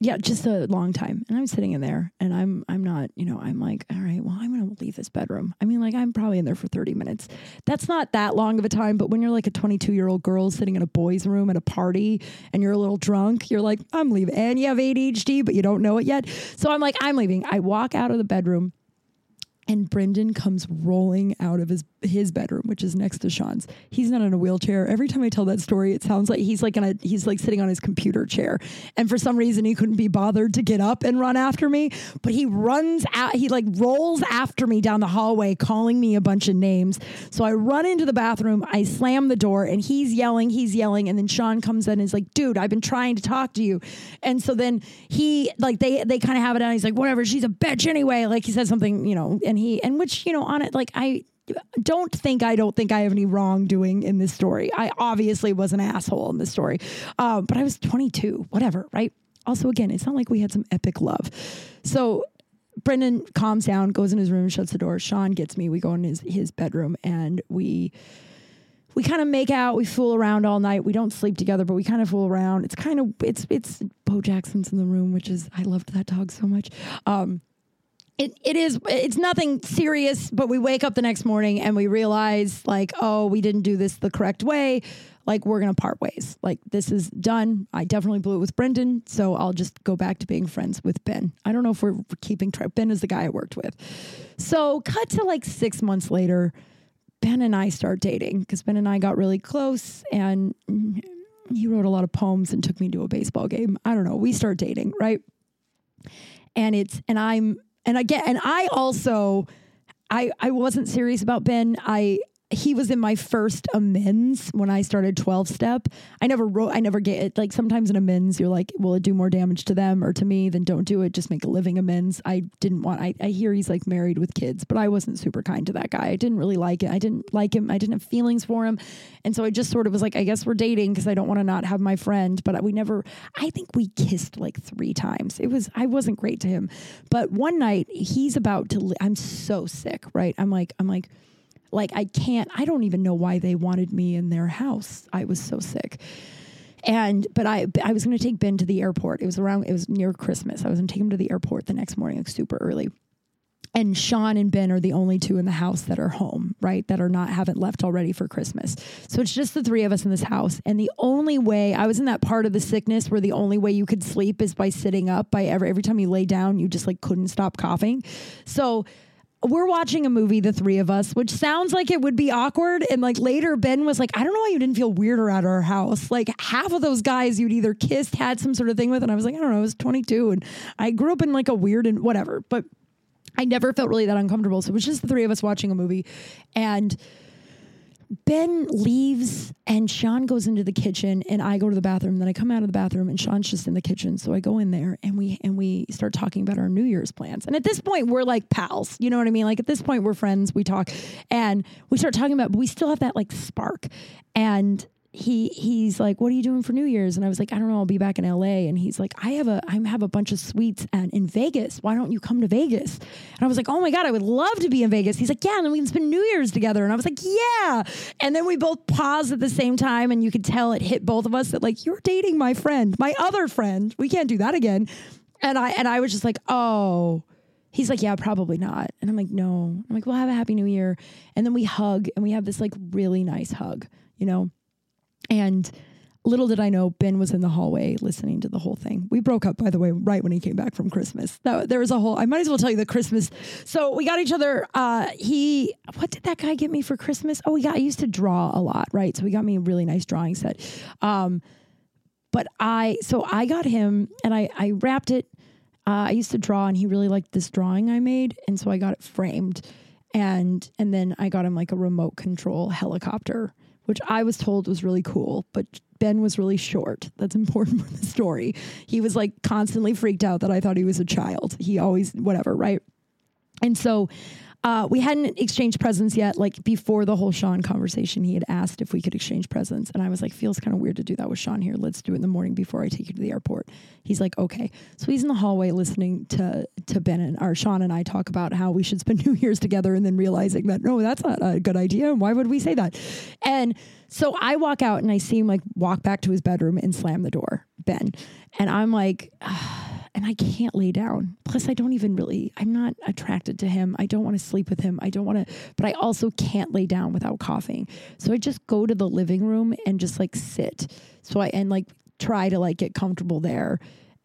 yeah, just a long time. And I'm sitting in there and I'm I'm not, you know, I'm like, all right, well, I'm gonna leave this bedroom. I mean, like I'm probably in there for 30 minutes. That's not that long of a time, but when you're like a 22 year old girl sitting in a boys' room at a party and you're a little drunk, you're like, I'm leaving. And you have ADHD, but you don't know it yet. So I'm like, I'm leaving. I walk out of the bedroom and Brendan comes rolling out of his his bedroom, which is next to Sean's. He's not in a wheelchair. Every time I tell that story, it sounds like he's like in a he's like sitting on his computer chair. And for some reason he couldn't be bothered to get up and run after me. But he runs out, he like rolls after me down the hallway, calling me a bunch of names. So I run into the bathroom, I slam the door, and he's yelling, he's yelling, and then Sean comes in and is like, dude, I've been trying to talk to you. And so then he like they they kind of have it on. He's like, whatever, she's a bitch anyway. Like he said something, you know, and he and which, you know, on it, like I don't think I don't think I have any wrongdoing in this story. I obviously was an asshole in this story, um, but I was 22, whatever, right? Also, again, it's not like we had some epic love. So Brendan calms down, goes in his room, shuts the door. Sean gets me. We go in his his bedroom and we we kind of make out. We fool around all night. We don't sleep together, but we kind of fool around. It's kind of it's it's Bo Jackson's in the room, which is I loved that dog so much. Um, it, it is it's nothing serious but we wake up the next morning and we realize like oh we didn't do this the correct way. Like we're gonna part ways. Like this is done. I definitely blew it with brendan so i'll just go back to being friends with ben. I don't know if we're keeping track. Ben is the guy i worked with. So cut to like six months later ben and i start dating because ben and i got really close and he wrote a lot of poems and took me to a baseball game. I don't know. We start dating right? And it's and i'm and again and i also i i wasn't serious about ben. I he was in my first amends when I started 12 step. I never wrote, I never get it. Like sometimes in amends, you're like, will it do more damage to them or to me? Then don't do it. Just make a living amends. I didn't want, I, I hear he's like married with kids, but I wasn't super kind to that guy. I didn't really like it. I didn't like him. I didn't have feelings for him. And so I just sort of was like, I guess we're dating because I don't want to not have my friend. But we never, I think we kissed like three times. It was, I wasn't great to him. But one night he's about to, li- I'm so sick, right? I'm like, I'm like, like I can't, I don't even know why they wanted me in their house. I was so sick. And but I I was going to take Ben to the airport. It was around it was near Christmas. I was going to take him to the airport the next morning like super early. And Sean and Ben are the only two in the house that are home, right? That are not haven't left already for Christmas. So it's just the three of us in this house. And the only way I was in that part of the sickness where the only way you could sleep is by sitting up. By every every time you lay down, you just like couldn't stop coughing. So we're watching a movie, the three of us, which sounds like it would be awkward. And like later, Ben was like, I don't know why you didn't feel weirder at our house. Like half of those guys you'd either kissed, had some sort of thing with. And I was like, I don't know, I was 22 and I grew up in like a weird and whatever. But I never felt really that uncomfortable. So it was just the three of us watching a movie. And Ben leaves and Sean goes into the kitchen and I go to the bathroom. Then I come out of the bathroom and Sean's just in the kitchen. So I go in there and we and we start talking about our New Year's plans. And at this point we're like pals. You know what I mean? Like at this point we're friends. We talk and we start talking about but we still have that like spark. And he he's like, "What are you doing for New Year's?" And I was like, "I don't know. I'll be back in L.A." And he's like, "I have a I have a bunch of suites and in Vegas. Why don't you come to Vegas?" And I was like, "Oh my god, I would love to be in Vegas." He's like, "Yeah, and then we can spend New Year's together." And I was like, "Yeah." And then we both paused at the same time, and you could tell it hit both of us that like you're dating my friend, my other friend. We can't do that again. And I and I was just like, "Oh." He's like, yeah, probably not. And I'm like, no. I'm like, well, have a happy new year. And then we hug and we have this like really nice hug, you know? And little did I know, Ben was in the hallway listening to the whole thing. We broke up, by the way, right when he came back from Christmas. That, there was a whole, I might as well tell you the Christmas. So we got each other. Uh, he, what did that guy get me for Christmas? Oh, we got, I used to draw a lot, right? So he got me a really nice drawing set. Um, but I, so I got him and I, I wrapped it. Uh, I used to draw and he really liked this drawing I made. And so I got it framed. And, and then I got him like a remote control helicopter which I was told was really cool, but Ben was really short. That's important for the story. He was like constantly freaked out that I thought he was a child. He always, whatever, right? And so uh, we hadn't exchanged presents yet. Like before the whole Sean conversation, he had asked if we could exchange presents, and I was like, feels kind of weird to do that with Sean here. Let's do it in the morning before I take you to the airport. He's like, okay. So he's in the hallway listening to to Ben and or Sean and I talk about how we should spend New Year's together, and then realizing that no, that's not a good idea. Why would we say that? And so I walk out and I see him like walk back to his bedroom and slam the door, Ben, and I'm like. And I can't lay down. Plus, I don't even really, I'm not attracted to him. I don't want to sleep with him. I don't want to, but I also can't lay down without coughing. So I just go to the living room and just like sit. So I, and like try to like get comfortable there.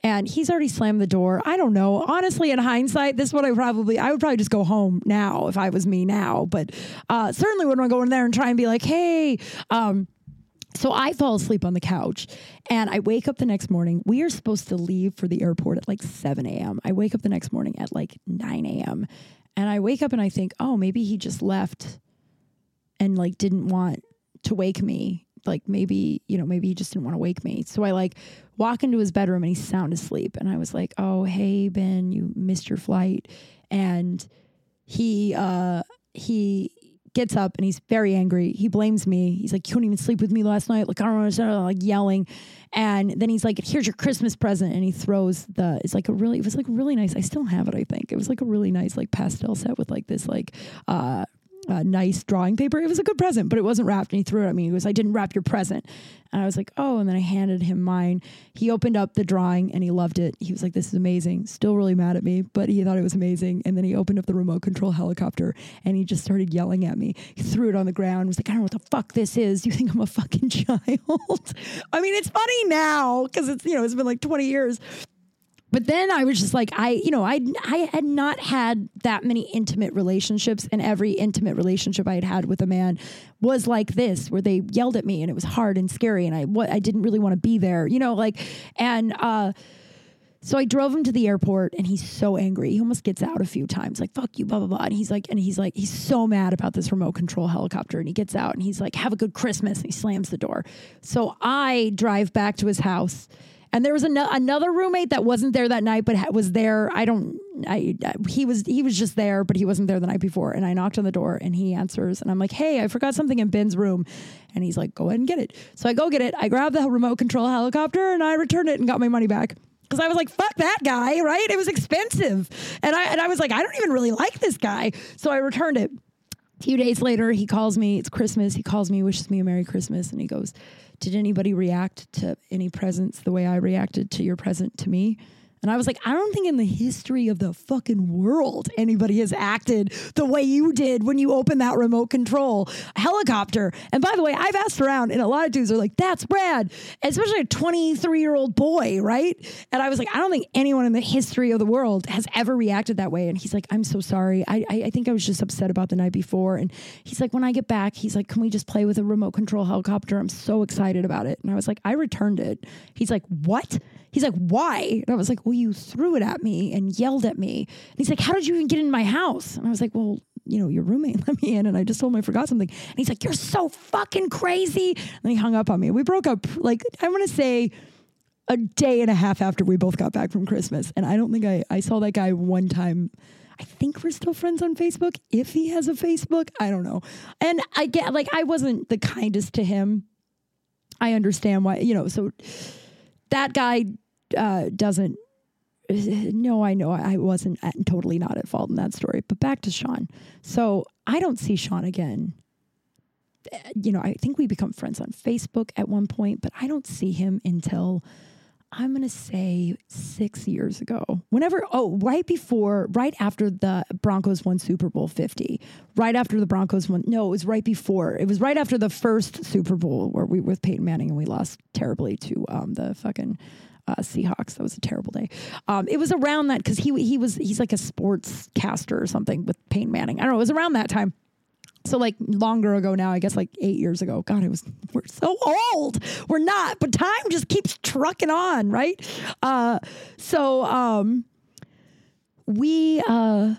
And he's already slammed the door. I don't know. Honestly, in hindsight, this is what I probably, I would probably just go home now if I was me now. But uh, certainly wouldn't want to go in there and try and be like, hey, um, so I fall asleep on the couch and I wake up the next morning. We are supposed to leave for the airport at like 7 a.m. I wake up the next morning at like 9 a.m. And I wake up and I think, oh, maybe he just left and like didn't want to wake me. Like maybe, you know, maybe he just didn't want to wake me. So I like walk into his bedroom and he's sound asleep. And I was like, oh, hey, Ben, you missed your flight. And he, uh, he, gets up and he's very angry. He blames me. He's like, You couldn't even sleep with me last night. Like, I don't understand, like yelling. And then he's like, Here's your Christmas present. And he throws the, it's like a really, it was like really nice. I still have it, I think. It was like a really nice, like pastel set with like this, like, uh, uh, nice drawing paper. It was a good present, but it wasn't wrapped. And he threw it at me. He goes, I didn't wrap your present. And I was like, oh. And then I handed him mine. He opened up the drawing and he loved it. He was like, this is amazing. Still really mad at me, but he thought it was amazing. And then he opened up the remote control helicopter and he just started yelling at me. He threw it on the ground. Was like, I don't know what the fuck this is. You think I'm a fucking child? I mean, it's funny now because it's, you know, it's been like 20 years but then I was just like, I, you know, I, I had not had that many intimate relationships, and every intimate relationship I had had with a man was like this, where they yelled at me, and it was hard and scary, and I, what, I didn't really want to be there, you know, like, and, uh, so I drove him to the airport and he's so angry. He almost gets out a few times, like, fuck you, blah, blah, blah. And he's like, and he's like, he's so mad about this remote control helicopter. And he gets out and he's like, have a good Christmas. And he slams the door. So I drive back to his house and there was an- another roommate that wasn't there that night, but ha- was there. I don't. I, I he was he was just there, but he wasn't there the night before. And I knocked on the door, and he answers, and I'm like, "Hey, I forgot something in Ben's room," and he's like, "Go ahead and get it." So I go get it. I grab the remote control helicopter, and I return it and got my money back. Because I was like, fuck that guy, right? It was expensive. And I and I was like, I don't even really like this guy. So I returned it. A few days later, he calls me. It's Christmas. He calls me, wishes me a Merry Christmas, and he goes, did anybody react to any presents the way I reacted to your present to me? And I was like, I don't think in the history of the fucking world anybody has acted the way you did when you opened that remote control helicopter. And by the way, I've asked around, and a lot of dudes are like, that's Brad, especially a 23 year old boy, right? And I was like, I don't think anyone in the history of the world has ever reacted that way. And he's like, I'm so sorry. I, I, I think I was just upset about the night before. And he's like, when I get back, he's like, can we just play with a remote control helicopter? I'm so excited about it. And I was like, I returned it. He's like, what? He's like, why? And I was like, well, you threw it at me and yelled at me. And he's like, how did you even get in my house? And I was like, well, you know, your roommate let me in and I just told him I forgot something. And he's like, you're so fucking crazy. And he hung up on me. We broke up like, I'm going to say, a day and a half after we both got back from Christmas. And I don't think I, I saw that guy one time. I think we're still friends on Facebook. If he has a Facebook, I don't know. And I get like I wasn't the kindest to him. I understand why, you know, so that guy uh, doesn't. No, I know I wasn't at, totally not at fault in that story. But back to Sean. So I don't see Sean again. You know, I think we become friends on Facebook at one point, but I don't see him until I'm going to say six years ago. Whenever, oh, right before, right after the Broncos won Super Bowl 50, right after the Broncos won, no, it was right before. It was right after the first Super Bowl where we were with Peyton Manning and we lost terribly to um, the fucking uh, Seahawks. That was a terrible day. Um, it was around that because he he was he's like a sports caster or something with Peyton Manning. I don't know. It was around that time. So like longer ago now, I guess like eight years ago. God, it was we're so old. We're not, but time just keeps trucking on, right? Uh, so um, we uh,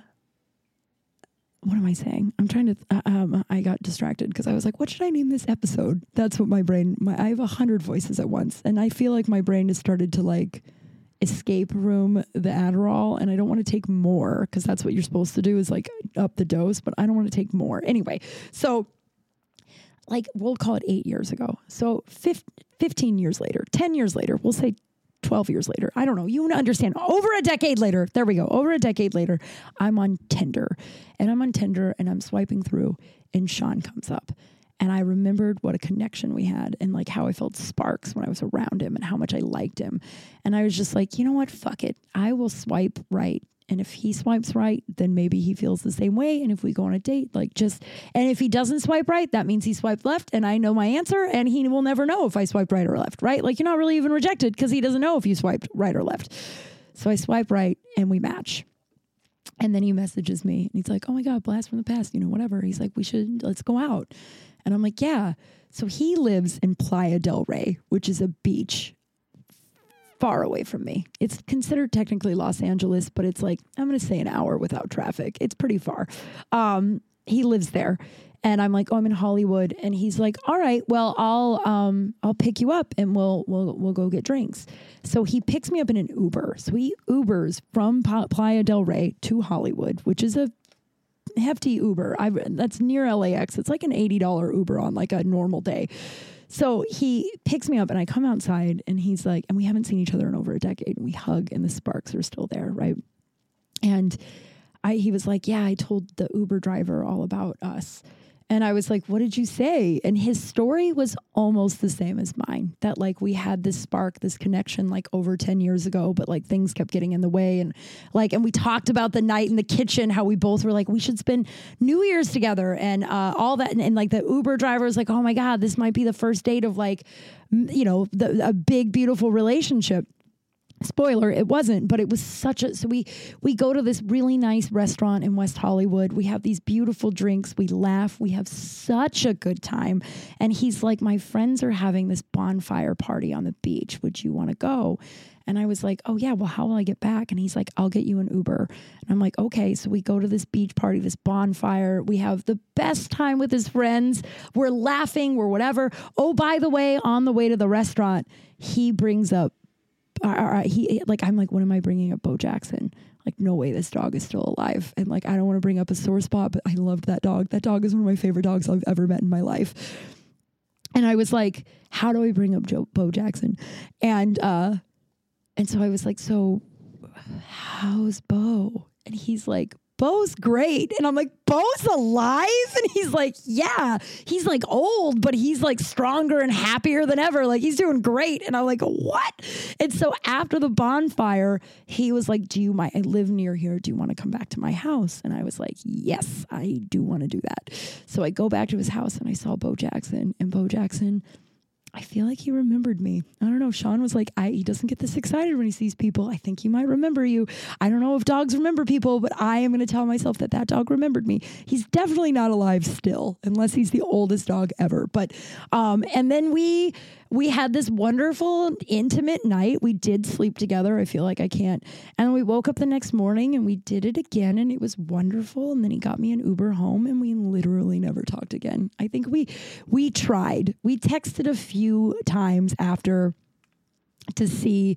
what am I saying? I'm trying to. Uh, um, I got distracted because I was like, "What should I name this episode?" That's what my brain. My I have a hundred voices at once, and I feel like my brain has started to like. escape room the Adderall and I don't want to take more because that's what you're supposed to do is like up the dose, but I don't want to take more. Anyway, so like we'll call it eight years ago. So fif- 15 years later, 10 years later, we'll say 12 years later. I don't know. You understand. Over a decade later, there we go. Over a decade later, I'm on Tinder and I'm on Tinder and I'm swiping through and Sean comes up. And I remembered what a connection we had and like how I felt sparks when I was around him and how much I liked him. And I was just like, you know what? Fuck it. I will swipe right. And if he swipes right, then maybe he feels the same way. And if we go on a date, like just, and if he doesn't swipe right, that means he swiped left and I know my answer and he will never know if I swiped right or left, right? Like you're not really even rejected because he doesn't know if you swiped right or left. So I swipe right and we match. And then he messages me and he's like, Oh my God, blast from the past, you know, whatever. He's like, We should, let's go out. And I'm like, Yeah. So he lives in Playa del Rey, which is a beach far away from me. It's considered technically Los Angeles, but it's like, I'm going to say an hour without traffic. It's pretty far. Um, he lives there. And I'm like, oh, I'm in Hollywood, and he's like, all right, well, I'll um, I'll pick you up, and we'll we'll we'll go get drinks. So he picks me up in an Uber. So he Ubers from Playa del Rey to Hollywood, which is a hefty Uber. I that's near LAX. It's like an eighty dollar Uber on like a normal day. So he picks me up and I come outside and he's like, and we haven't seen each other in over a decade. And we hug and the sparks are still there, right? And I he was like, Yeah, I told the Uber driver all about us. And I was like, What did you say? And his story was almost the same as mine. That like we had this spark, this connection like over 10 years ago, but like things kept getting in the way. And like, and we talked about the night in the kitchen, how we both were like, we should spend New Year's together and uh, all that. And, and like the Uber driver was like, Oh my God, this might be the first date of like, you know, the, a big, beautiful relationship spoiler it wasn't but it was such a so we we go to this really nice restaurant in west hollywood. We have these beautiful drinks. We laugh. We have such a good time. And he's like my friends are having this bonfire party on the beach. Would you want to go? And i was like oh yeah. Well how will i get back? And he's like i'll get you an uber. And i'm like okay. So we go to this beach party this bonfire. We have the best time with his friends. We're laughing. We're whatever. Oh by the way on the way to the restaurant he brings up he like I'm like, when am I bringing up Bo Jackson? Like, no way, this dog is still alive. And like, I don't want to bring up a sore spot, but I loved that dog. That dog is one of my favorite dogs I've ever met in my life. And I was like, how do I bring up Joe Bo Jackson? And uh, and so I was like, so how's Bo? And he's like, Bo's great. And I'm like, Bo's alive? And he's like, yeah. He's like old, but he's like stronger and happier than ever. Like he's doing great. And I'm like, what? And so after the bonfire, he was like, do you mind? I live near here. Do you want to come back to my house? And I was like, yes, I do want to do that. So I go back to his house and I saw Bo Jackson. And Bo Jackson I feel like he remembered me. I don't know. Sean was like, I, he doesn't get this excited when he sees people. I think he might remember you. I don't know if dogs remember people, but I am going to tell myself that that dog remembered me. He's definitely not alive still, unless he's the oldest dog ever. But, um, and then we, we had this wonderful intimate night. We did sleep together. I feel like I can't. And we woke up the next morning and we did it again and it was wonderful. And then he got me an Uber home and we literally never talked again. I think we we tried. We texted a few times after to see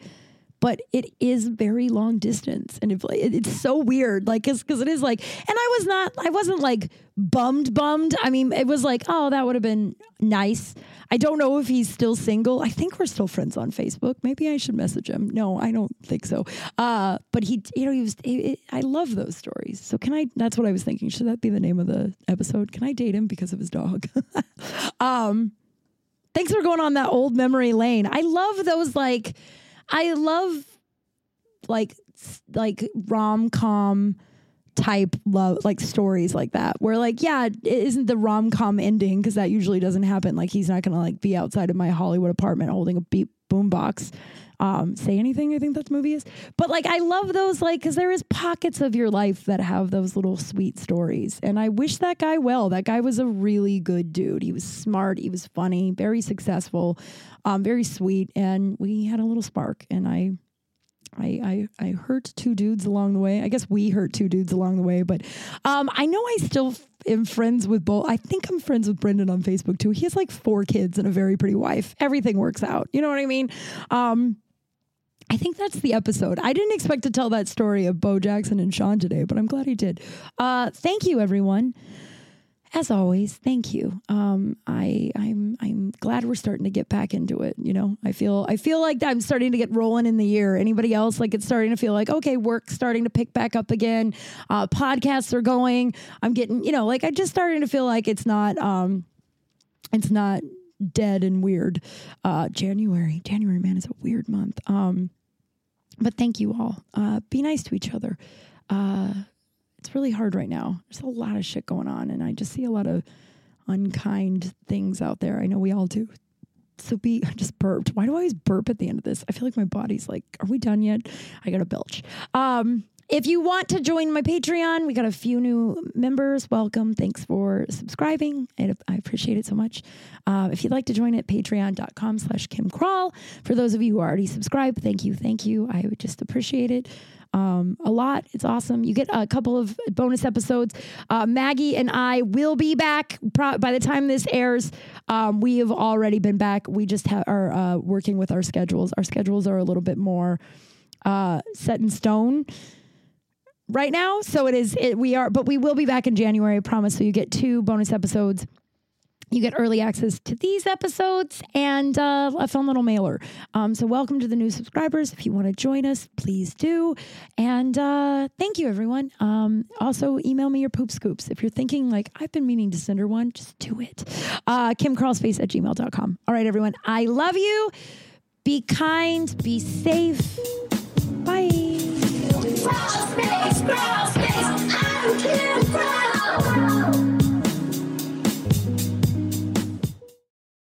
but it is very long distance and it, it- it's so weird like because it is like and i was not i wasn't like bummed bummed. I mean it was like oh that would have been nice. I don't know if he's still single. I think we're still friends on facebook. Maybe i should message him. No i don't think so. Uh but he you know he was he- i love those stories. So can i that's what i was thinking. Should that be the name of the episode? Can i date him because of his dog? Um thanks for going on that old memory lane. I love those like I love like like rom com type love like stories like that where like yeah it isn't the rom com ending because that usually doesn't happen. Like he's not gonna like be outside of my Hollywood apartment holding a beat boombox um say anything I think that movie is but like I love those like because there is pockets of your life that have those little sweet stories and I wish that guy well that guy was a really good dude he was smart he was funny very successful um very sweet and we had a little spark and I I, I I hurt two dudes along the way. I guess we hurt two dudes along the way, but um, I know I still am friends with both. I think I'm friends with Brendan on Facebook too. He has like four kids and a very pretty wife. Everything works out. You know what I mean? Um, I think that's the episode. I didn't expect to tell that story of Bo Jackson and Sean today, but I'm glad he did. Uh, thank you, everyone. As always, thank you. Um, I, I'm I'm glad we're starting to get back into it. You know, I feel I feel like I'm starting to get rolling in the year. Anybody else like it's starting to feel like okay, work starting to pick back up again. Uh, podcasts are going. I'm getting you know like I just starting to feel like it's not um, it's not dead and weird. Uh, January, January, man, is a weird month. Um, but thank you all. Uh, be nice to each other. Uh, it's really hard right now. There's a lot of shit going on, and I just see a lot of unkind things out there. I know we all do. So be I just burped. Why do I always burp at the end of this? I feel like my body's like, are we done yet? I gotta belch. Um, if you want to join my Patreon, we got a few new members. Welcome. Thanks for subscribing. I, appreciate it so much. Uh, if you'd like to join at patreon.com slash Kim Crawl. For those of you who already subscribed, thank you. Thank you. I would just appreciate it um, a lot. It's awesome. You get a couple of bonus episodes. Uh, Maggie and I will be back pro- by the time this airs. Um, we have already been back. We just ha- are uh, working with our schedules. Our schedules are a little bit more uh, set in stone right now. So it is, it, we are, but we will be back in January, I promise. So you get two bonus episodes. You get early access to these episodes and uh, a fun little mailer. Um, so, welcome to the new subscribers. If you want to join us, please do. And uh, thank you, everyone. Um, also, email me your poop scoops. If you're thinking, like, I've been meaning to send her one, just do it. Uh, KimCrawlspace at gmail.com. All right, everyone. I love you. Be kind, be safe. Bye. Cross space, cross space, I don't care,